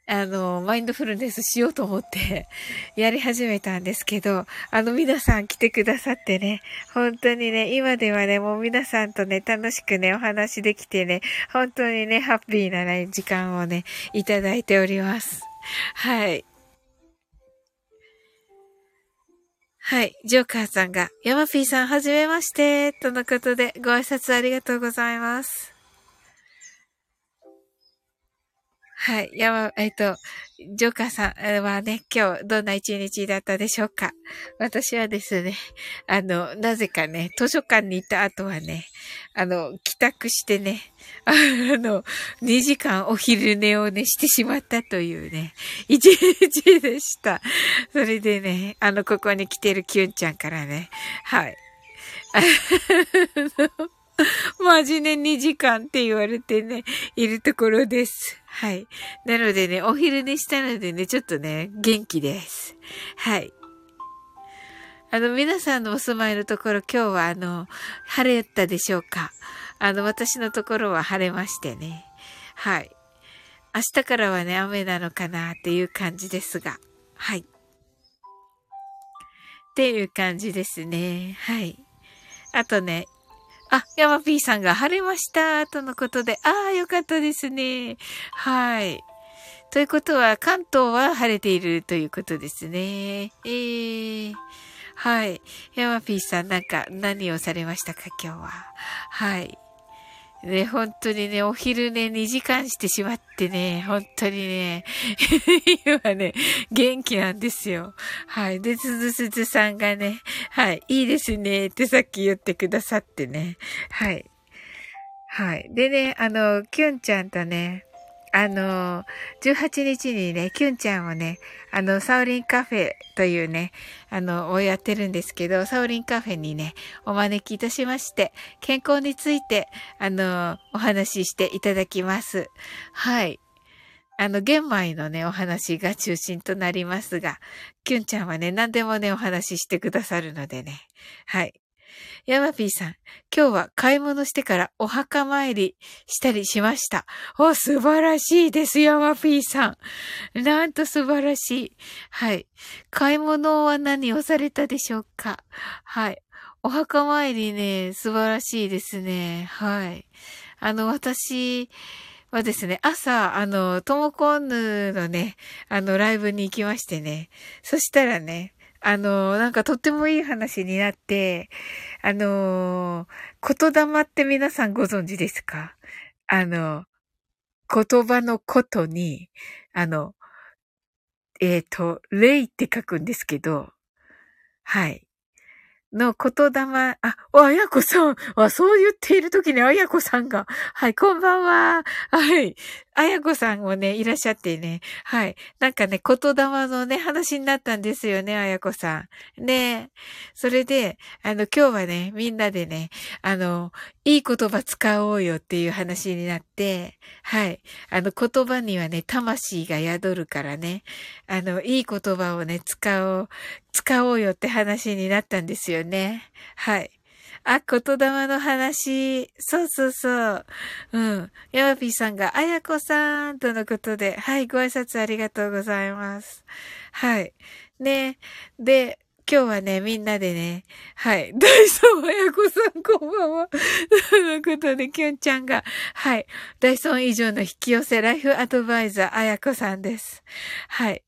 あの、マインドフルネスしようと思ってやり始めたんですけど、あの皆さん来てくださってね、本当にね、今ではね、もう皆さんとね、楽しくね、お話できてね、本当にね、ハッピーなね、時間をね、いただいております。はい。はい。ジョーカーさんが、ヤマピーさんはじめまして、とのことで、ご挨拶ありがとうございます。はい。やま、えっ、と、ジョーカーさんはね、今日どんな一日だったでしょうか？私はですね、あの、なぜかね、図書館に行った後はね、あの、帰宅してね、あの、2時間お昼寝をね、してしまったというね、一日でした。それでね、あの、ここに来てるキュンちゃんからね、はい。マジね、2時間って言われてね、いるところです。はい。なのでね、お昼寝したのでね、ちょっとね、元気です。はい。あの、皆さんのお住まいのところ、今日はあの、晴れたでしょうか？あの、私のところは晴れましてね。はい。明日からはね、雨なのかなっていう感じですが。はい。っていう感じですね。はい。あとね、あ、ヤマピーさんが晴れました、とのことで。ああ、よかったですね。はい。ということは、関東は晴れているということですね。えー、はい。ヤマピーさん、なんか何をされましたか、今日は。はい。ね、本当にね、お昼ね、2時間してしまってね、本当にね、今ね、元気なんですよ。はい。で、すずすずさんがね、はい、いいですね、ってさっき言ってくださってね。はい。はい。でね、あの、きゅんちゃんとね、あの、18日にね、キュンちゃんをね、あの、サウリンカフェというね、あの、をやってるんですけど、サウリンカフェにね、お招きいたしまして、健康について、あの、お話ししていただきます。はい。あの、玄米のね、お話が中心となりますが、キュンちゃんはね、何でもね、お話ししてくださるのでね。はい。ヤマピーさん、今日は買い物してからお墓参りしたりしました。お、素晴らしいです、ヤマピーさん。なんと素晴らしい。はい。買い物は何をされたでしょうか？はい。お墓参りね、素晴らしいですね。はい。あの、私、はですね、朝、あの、トモコンヌのね、あの、ライブに行きましてね。そしたらね、あの、なんかとってもいい話になって、あの、言霊って皆さんご存知ですか？あの、言葉のことに、あの、えっ、ー、と、霊って書くんですけど、はい。の言霊、あ、あやこさん、あ、そう言っている時にあやこさんが、はい、こんばんは。はい。あやこさんもね、いらっしゃってね。はい。なんかね、言霊のね、話になったんですよね、あやこさん。ねそれで、あの、今日はね、みんなでね、あの、いい言葉使おうよっていう話になって、はい。あの、言葉にはね、魂が宿るからね、あの、いい言葉をね、使おう、使おうよって話になったんですよね。はい。あ、言霊の話。そうそうそう。うん。ヤマピーさんが、あやこさんとのことで、はい、ご挨拶ありがとうございます。はい。ね。で、今日はね、みんなでね、はい。ダイソンあやこさん、こんばんは。とのことで、きゅんちゃんが、はい。ダイソン以上の引き寄せライフアドバイザー、あやこさんです。はい。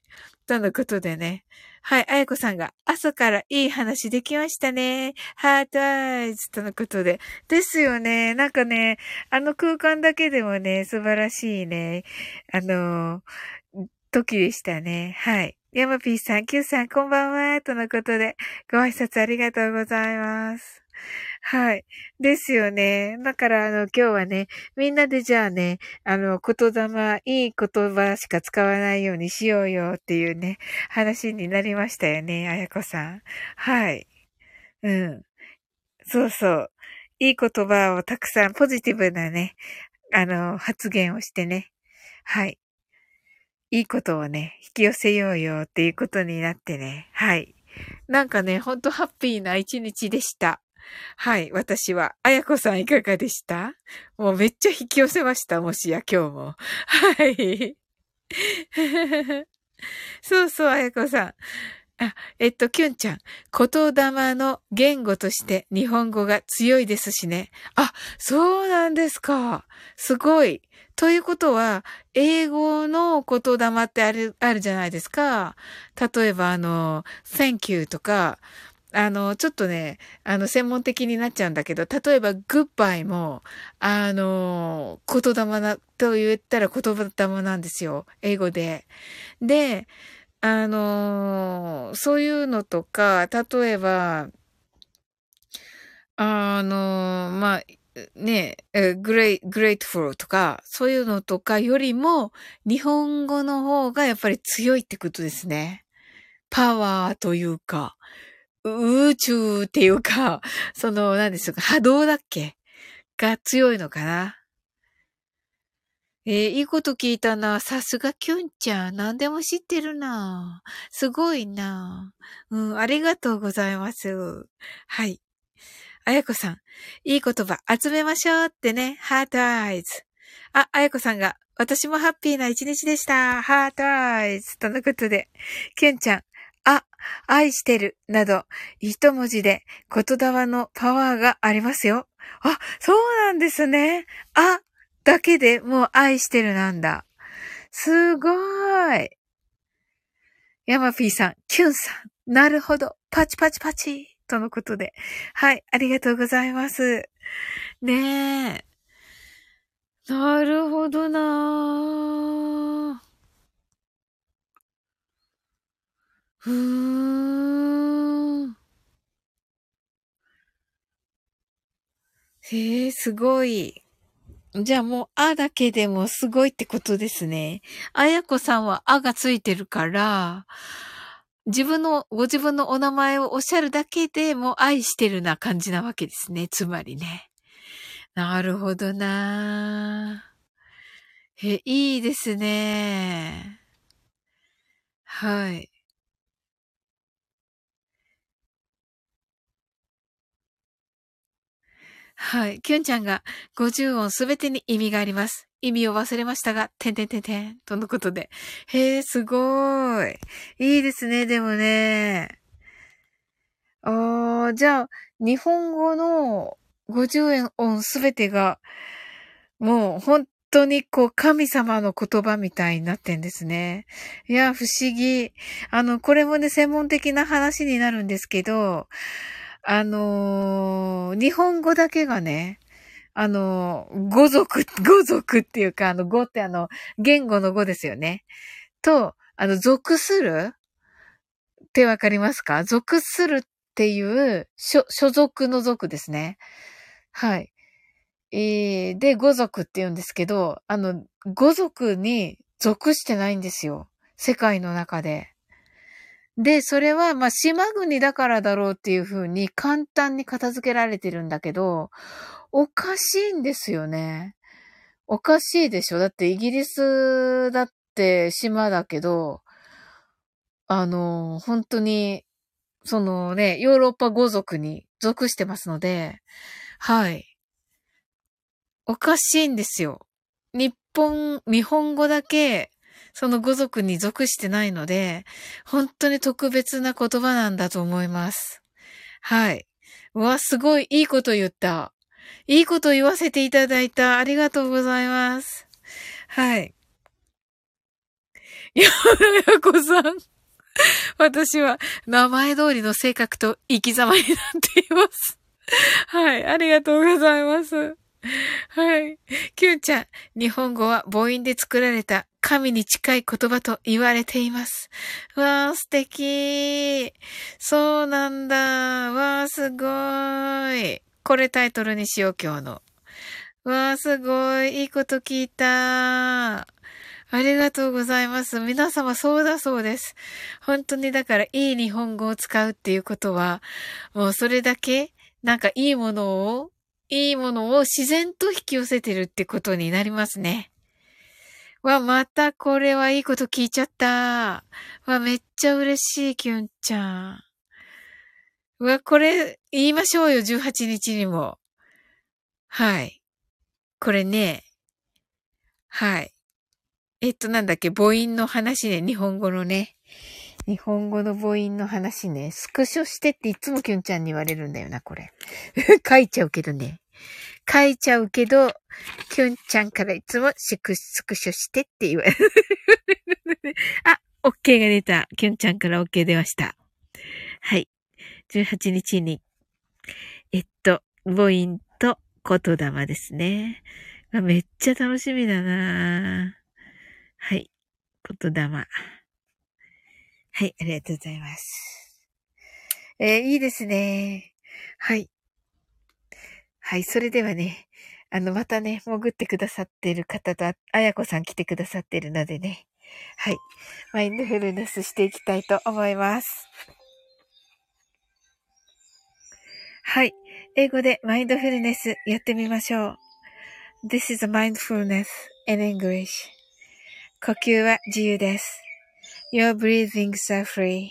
とのことでね、はい、あやこさんが、朝からいい話できましたね。ハートアイズとのことで。ですよね。なんかね、あの空間だけでもね、素晴らしいね、あの、時でしたね。はい。ヤマピーさん、キューさん、こんばんは。とのことで、ご挨拶ありがとうございます。はい。ですよね。だから、あの、今日はね、みんなでじゃあね、あの、言霊、いい言葉しか使わないようにしようよっていうね、話になりましたよね、あやこさん。はい。うん。そうそう。いい言葉をたくさん、ポジティブなね、あの、発言をしてね。はい。いいことをね、引き寄せようよっていうことになってね。はい。なんかね、ほんとハッピーな一日でした。はい、私は。あやこさんいかがでした？もうめっちゃ引き寄せました、もしや、今日も。はい。そうそう、あやこさん。あ、えっと、きゅんちゃん。言霊の言語として日本語が強いですしね。あ、そうなんですか。すごい。ということは、英語の言霊ってある、あるじゃないですか。例えば、あの、thank you とか、あの、ちょっとね、あの、専門的になっちゃうんだけど、例えば、 goodbye も、あの、言霊な、と言ったら言霊なんですよ。英語で。で、あの、そういうのとか、例えば、あの、まあ、ね、え、 grate、grateful とか、そういうのとかよりも、日本語の方がやっぱり強いってことですね。パワーというか、宇宙っていうか、その、何ですか、波動だっけ？が強いのかな？えー、いいこと聞いたな。さすがキュンちゃん。何でも知ってるな。すごいな。うん、ありがとうございます。はい。あやこさん。いい言葉集めましょうってね。ハートアイズ。あ、あやこさんが、私もハッピーな一日でした。ハートアイズ。とのことで。キュンちゃん。あ、愛してる、など、一文字で言霊のパワーがありますよ。あ、そうなんですね。あ、だけでもう愛してるなんだ。すごーい。ヤマピーさん、キュンさん、なるほど。パチパチパチ。とのことで。はい、ありがとうございます。ねえ。なるほどなぁ。ふーん。へえ、すごい。じゃあもう、あだけでもすごいってことですね。あやこさんはあがついてるから、自分の、ご自分のお名前をおっしゃるだけでも愛してるな感じなわけですね。つまりね。なるほどなえ、いいですね。はい。はい。キュンちゃんが50音すべてに意味があります。意味を忘れましたが、てんてんてんてん、とのことで。へえ、すごーい。いいですね、でもね。ああ、じゃあ、日本語の50音すべてが、もう本当にこう神様の言葉みたいになってんですね。いや、不思議。あの、これもね、専門的な話になるんですけど、あのー、日本語だけがね、あのー、語族、語族っていうか、あの、語ってあの、言語の語ですよね。と、あの、属するってわかりますか？属するっていう、所、所属の属ですね。はい。えー、で、語族って言うんですけど、あの、語族に属してないんですよ。世界の中で。で、それは、まあ、島国だからだろうっていうふうに簡単に片付けられてるんだけど、おかしいんですよね。おかしいでしょだってイギリスだって島だけど、あの、本当に、そのね、ヨーロッパ語族に属してますので、はい。おかしいんですよ。日本、日本語だけ、その語族に属してないので、本当に特別な言葉なんだと思います。はい。うわ、すごいいいこと言った。いいこと言わせていただいた。ありがとうございます。はい。ややこさん。私は名前通りの性格と生き様になっています。はい。ありがとうございます。はい。キュンちゃん、日本語は母音で作られた神に近い言葉と言われています。わー、素敵。そうなんだ。わー、すごい。これタイトルにしよう、今日の。わー、すごい。いいこと聞いた。ありがとうございます。皆様そうだそうです。本当にだからいい日本語を使うっていうことは、もうそれだけ、なんかいいものを、いいものを自然と引き寄せてるってことになりますね。わ、またこれはいいこと聞いちゃった。わ、めっちゃ嬉しい、キュンちゃん。うわ、これ、言いましょうよ、18日にも。はい。これね、はい。えっと、なんだっけ、母音の話ね、日本語のね。日本語の母音の話ね、スクショしてっていつもキュンちゃんに言われるんだよな、これ。書いちゃうけどね。書いちゃうけど、キュンちゃんからいつもスクスクショしてって言われる。あ、OK が出た。キュンちゃんから OK 出ました。はい。18日に、えっと、母音と言霊ですね。めっちゃ楽しみだなはい。言霊。はい、ありがとうございます。えー、いいですね。はい。はい、それではね、あの、またね、潜ってくださっている方と、あやこさん来てくださっているのでね。はい。マインドフルネスしていきたいと思います。はい。英語でマインドフルネスやってみましょう。This is mindfulness in English. 呼吸は自由です。Your breathings are free.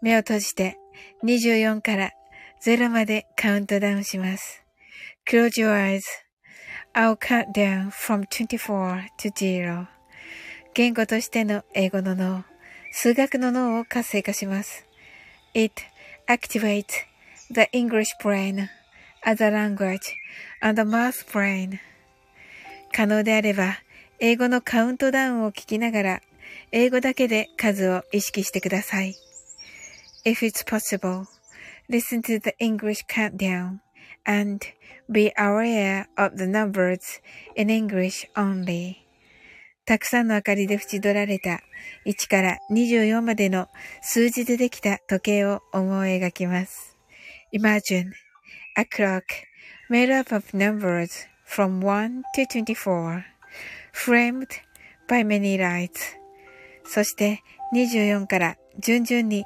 目を閉じて24から0までカウントダウンします。Close your eyes. I'll count down from 24 to 0. 言語としての英語の脳、数学の脳を活性化します。It activates the English brain as a language and the math brain 可能であれば、英語のカウントダウンを聞きながら、英語だけで数を意識してください。If it's possible, listen to the English countdown and be aware of the numbers in English only. たくさんの明かりで縁取られた1から24までの数字でできた時計を思い描きます。Imagine a clock made up of numbers from 1 to 24, framed by many lights. そして24から順々に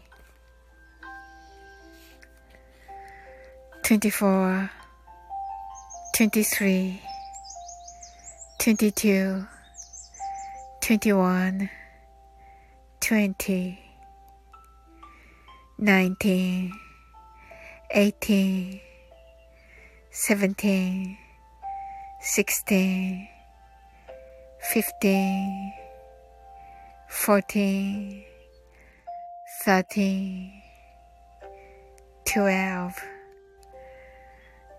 24 23 22 21 20 19 18 17 16 15 14 13 12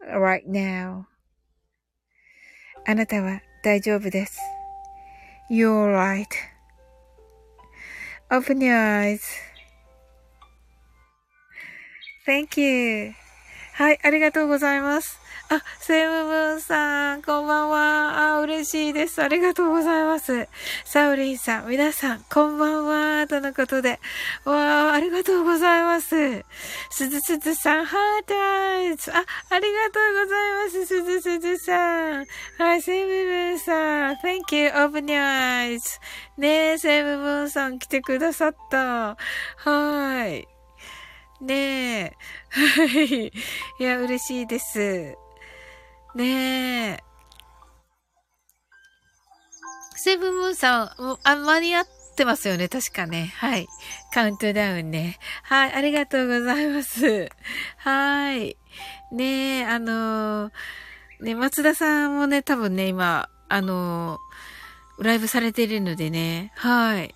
right now. あなたは大丈夫です。You're right.Open your eyes.Thank you. はい、ありがとうございます。 あ、セムブンさん、こんばんは。あ、嬉しいです。ありがとうございます。サウリンさん、皆さん、こんばんは。とのことで。わあ、ありがとうございます。すずすずさん、ハートアイズ。あ、ありがとうございます。すずすずさん。はい、セムブンさん、Thank you, open your eyes. ねえ、セムブンさん来てくださった。はい。ねえ。はい。いや、嬉しいです。ねえ。セブンムーンさん、あ、間に合ってますよね。確かね。はい。カウントダウンね。はい。ありがとうございます。はい。ねえ、あのー、ね、松田さんもね、多分ね、今、あのー、ライブされているのでね。はい。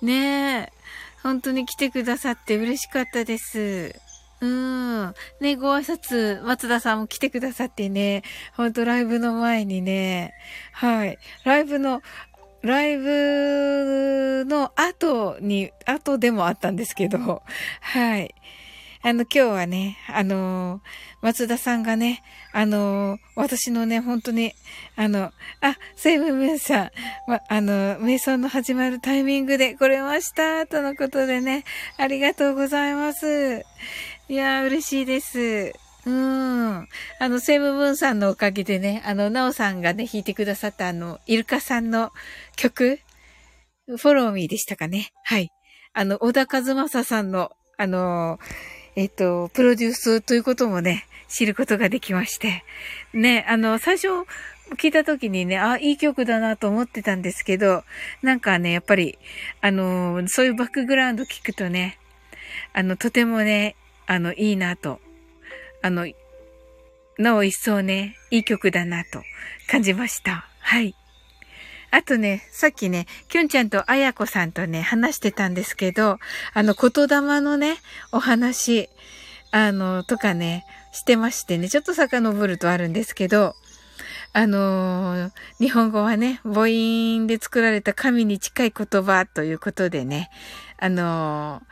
ねえ、本当に来てくださって嬉しかったです。うん。ね、ご挨拶、松田さんも来てくださってね、ほんとライブの前にね、はい。ライブの、ライブの後に、後でもあったんですけど、はい。あの、今日はね、あのー、松田さんがね、あのー、私のね、本当に、あの、あ、セイブンムーンさん、ま、あの、瞑想の始まるタイミングで来れました、とのことでね、ありがとうございます。いやー、嬉しいです。うん。あの、セムブンさんのおかげでね、あの、ナオさんがね、弾いてくださったあの、イルカさんの曲、フォローミーでしたかね。はい。あの、小田和正さんの、あの、えっと、プロデュースということもね、知ることができまして。ね、あの、最初、聞いた時にね、あ、いい曲だなと思ってたんですけど、なんかね、やっぱり、あの、そういうバックグラウンド聞くとね、あの、とてもね、あの、いいなと。あの、なお一層ね、いい曲だなと感じました。はい。あとね、さっきね、きゅんちゃんとあやこさんとね、話してたんですけど、あの、言霊のね、お話、あの、とかね、してましてね、ちょっと遡るとあるんですけど、あのー、日本語はね、母音で作られた神に近い言葉ということでね、あの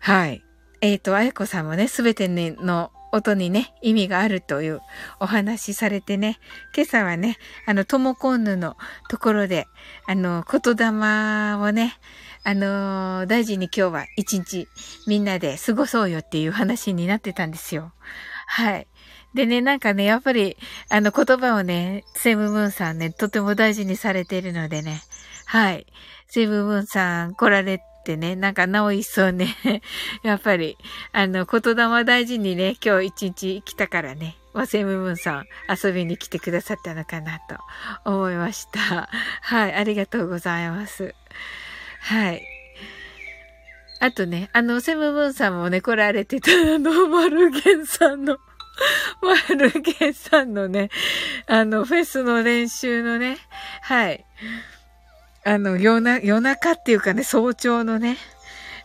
ー、はい。えっ、ー、と、あやこさんもね、すべての音にね、意味があるというお話されてね、今朝はね、あの、ともこんぬのところで、あの、言霊をね、あの大事に今日は一日みんなで過ごそうよっていう話になってたんですよ。はい。でね、なんかね、やっぱり、あの言葉をね、セムムーンさんね、とても大事にされているのでね、はい。セムムーンさん来られってね、なんかなお一層ね、やっぱり、あの、言霊大事にね、今日一日来たからね、和製ムムンさん遊びに来てくださったのかなと思いました。はい、ありがとうございます。はい。あとね、あの、セムムーンさんもね、来られてた、あの、マルゲンさんの、マルゲンさんのね、あの、フェスの練習のね、はい。あの、夜な、夜中っていうかね、早朝のね、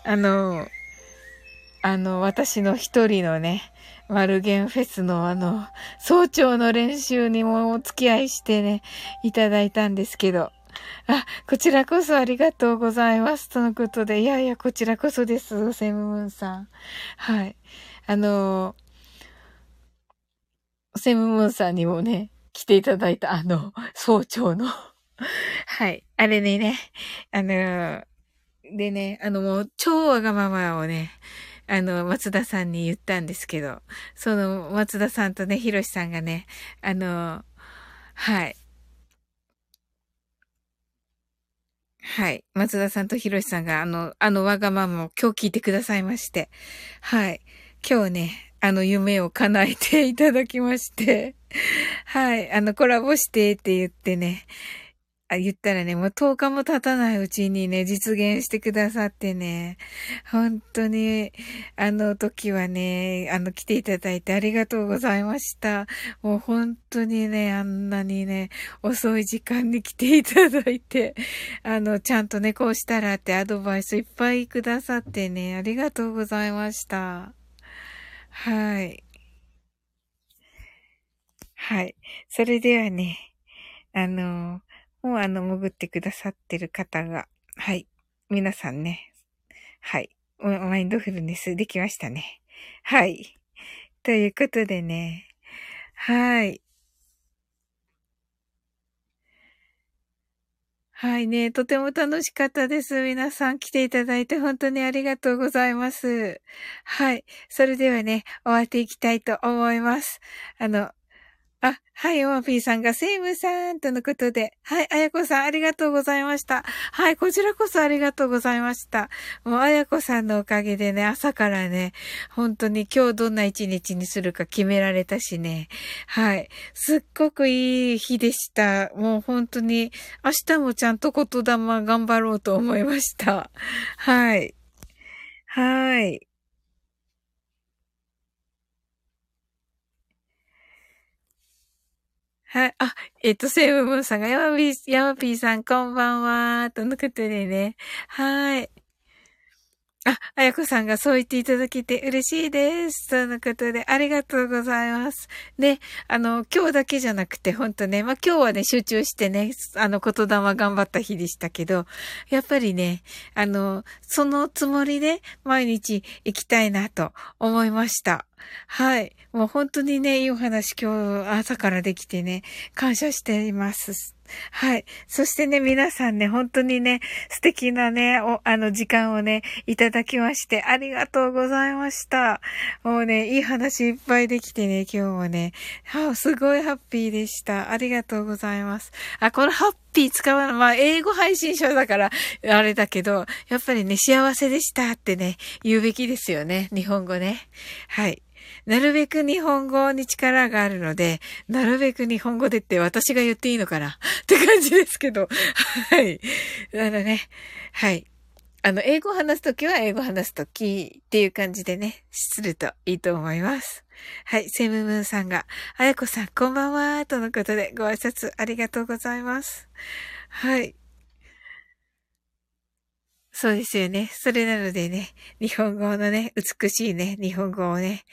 あの、あの、私の一人のね、マルゲンフェスのあの、早朝の練習にもお付き合いしてね、いただいたんですけど、あ、こちらこそありがとうございます。とのことで、いやいや、こちらこそです、セムムーンさん。はい。あの、セムムーンさんにもね、来ていただいた、あの、早朝の はい。あれでね、あの、でね、あのもう超わがままをね、あの、松田さんに言ったんですけど、その松田さんとね、ひろしさんがね、あの、はい。はい。松田さんとひろしさんが、あの、あのわがままを今日聞いてくださいまして。はい。今日ね、あの夢を叶えていただきまして。はい。あの、コラボしてって言ってね。あ、言ったらね、もう10日も経たないうちにね、実現してくださってね、本当に、あの時はね、あの、来ていただいてありがとうございました。もう本当にね、あんなにね、遅い時間に来ていただいて、あの、ちゃんとね、こうしたらってアドバイスいっぱいくださってね、ありがとうございました。はい。はい。それではね、あの、もうあの、潜ってくださってる方が、はい。皆さんね。はい。マインドフルネスできましたね。はい。ということでね。はい。はいね。とても楽しかったです。皆さん来ていただいて本当にありがとうございます。はい。それではね、終わっていきたいと思います。あの、あ、はい、オマピーさんが、セイムさんとのことで。はい、あやこさん、ありがとうございました。はい、こちらこそありがとうございました。もう、あやこさんのおかげでね、朝からね、本当に今日どんな一日にするか決められたしね。はい、すっごくいい日でした。もう本当に、明日もちゃんと言霊頑張ろうと思いました。はい。はい。はい。あ、えっと、セイムムーンさんが、ヤマピー、ヤマピーさん、こんばんは。とのことでね。はい。あ、あやこさんがそう言っていただけて嬉しいです。とのことで、ありがとうございます。ね、あの、今日だけじゃなくて、ほんとね、まあ、今日はね、集中してね、あの、言霊頑張った日でしたけど、やっぱりね、あの、そのつもりで毎日行きたいなと思いました。はい。もう本当にね、いいお話今日朝からできてね、感謝しています。はい。そしてね、皆さんね、本当にね、素敵なね、お、あの、時間をね、いただきまして、ありがとうございました。もうね、いい話いっぱいできてね、今日もね、はすごいハッピーでした。ありがとうございます。あ、このハッピー使うの、まあ、英語配信者だから、あれだけど、やっぱりね、幸せでしたってね、言うべきですよね。日本語ね。はい。なるべく日本語に力があるので、なるべく日本語でって私が言っていいのかな？って感じですけど。はい。あのね、はい。あの、英語を話すときは英語を話すときっていう感じでね、するといいと思います。はい。セムムーンさんが、あやこさんこんばんは、とのことでご挨拶ありがとうございます。はい。そうですよね。それなのでね、日本語のね、美しいね、日本語をね、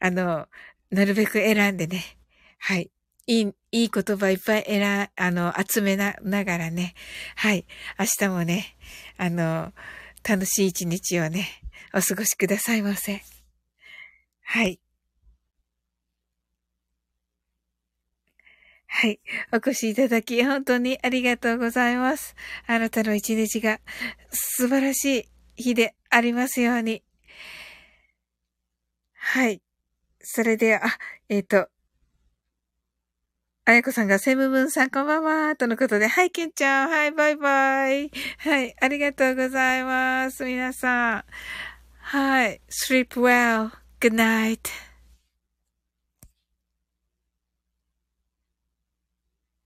あの、なるべく選んでね、はい。いい、いい言葉いっぱい選、あの、集めな、ながらね、はい。明日もね、あの、楽しい一日をね、お過ごしくださいませ。はい。はい。お越しいただき、本当にありがとうございます。あなたの一日が素晴らしい日でありますように。はい。それでは、あ、えっ、ー、と、あやこさんがセムムーンさんこんばんは、とのことで、はい、けんちゃん、はい、バイバイ。はい、ありがとうございます。皆さん。はい、sleep well. Good night.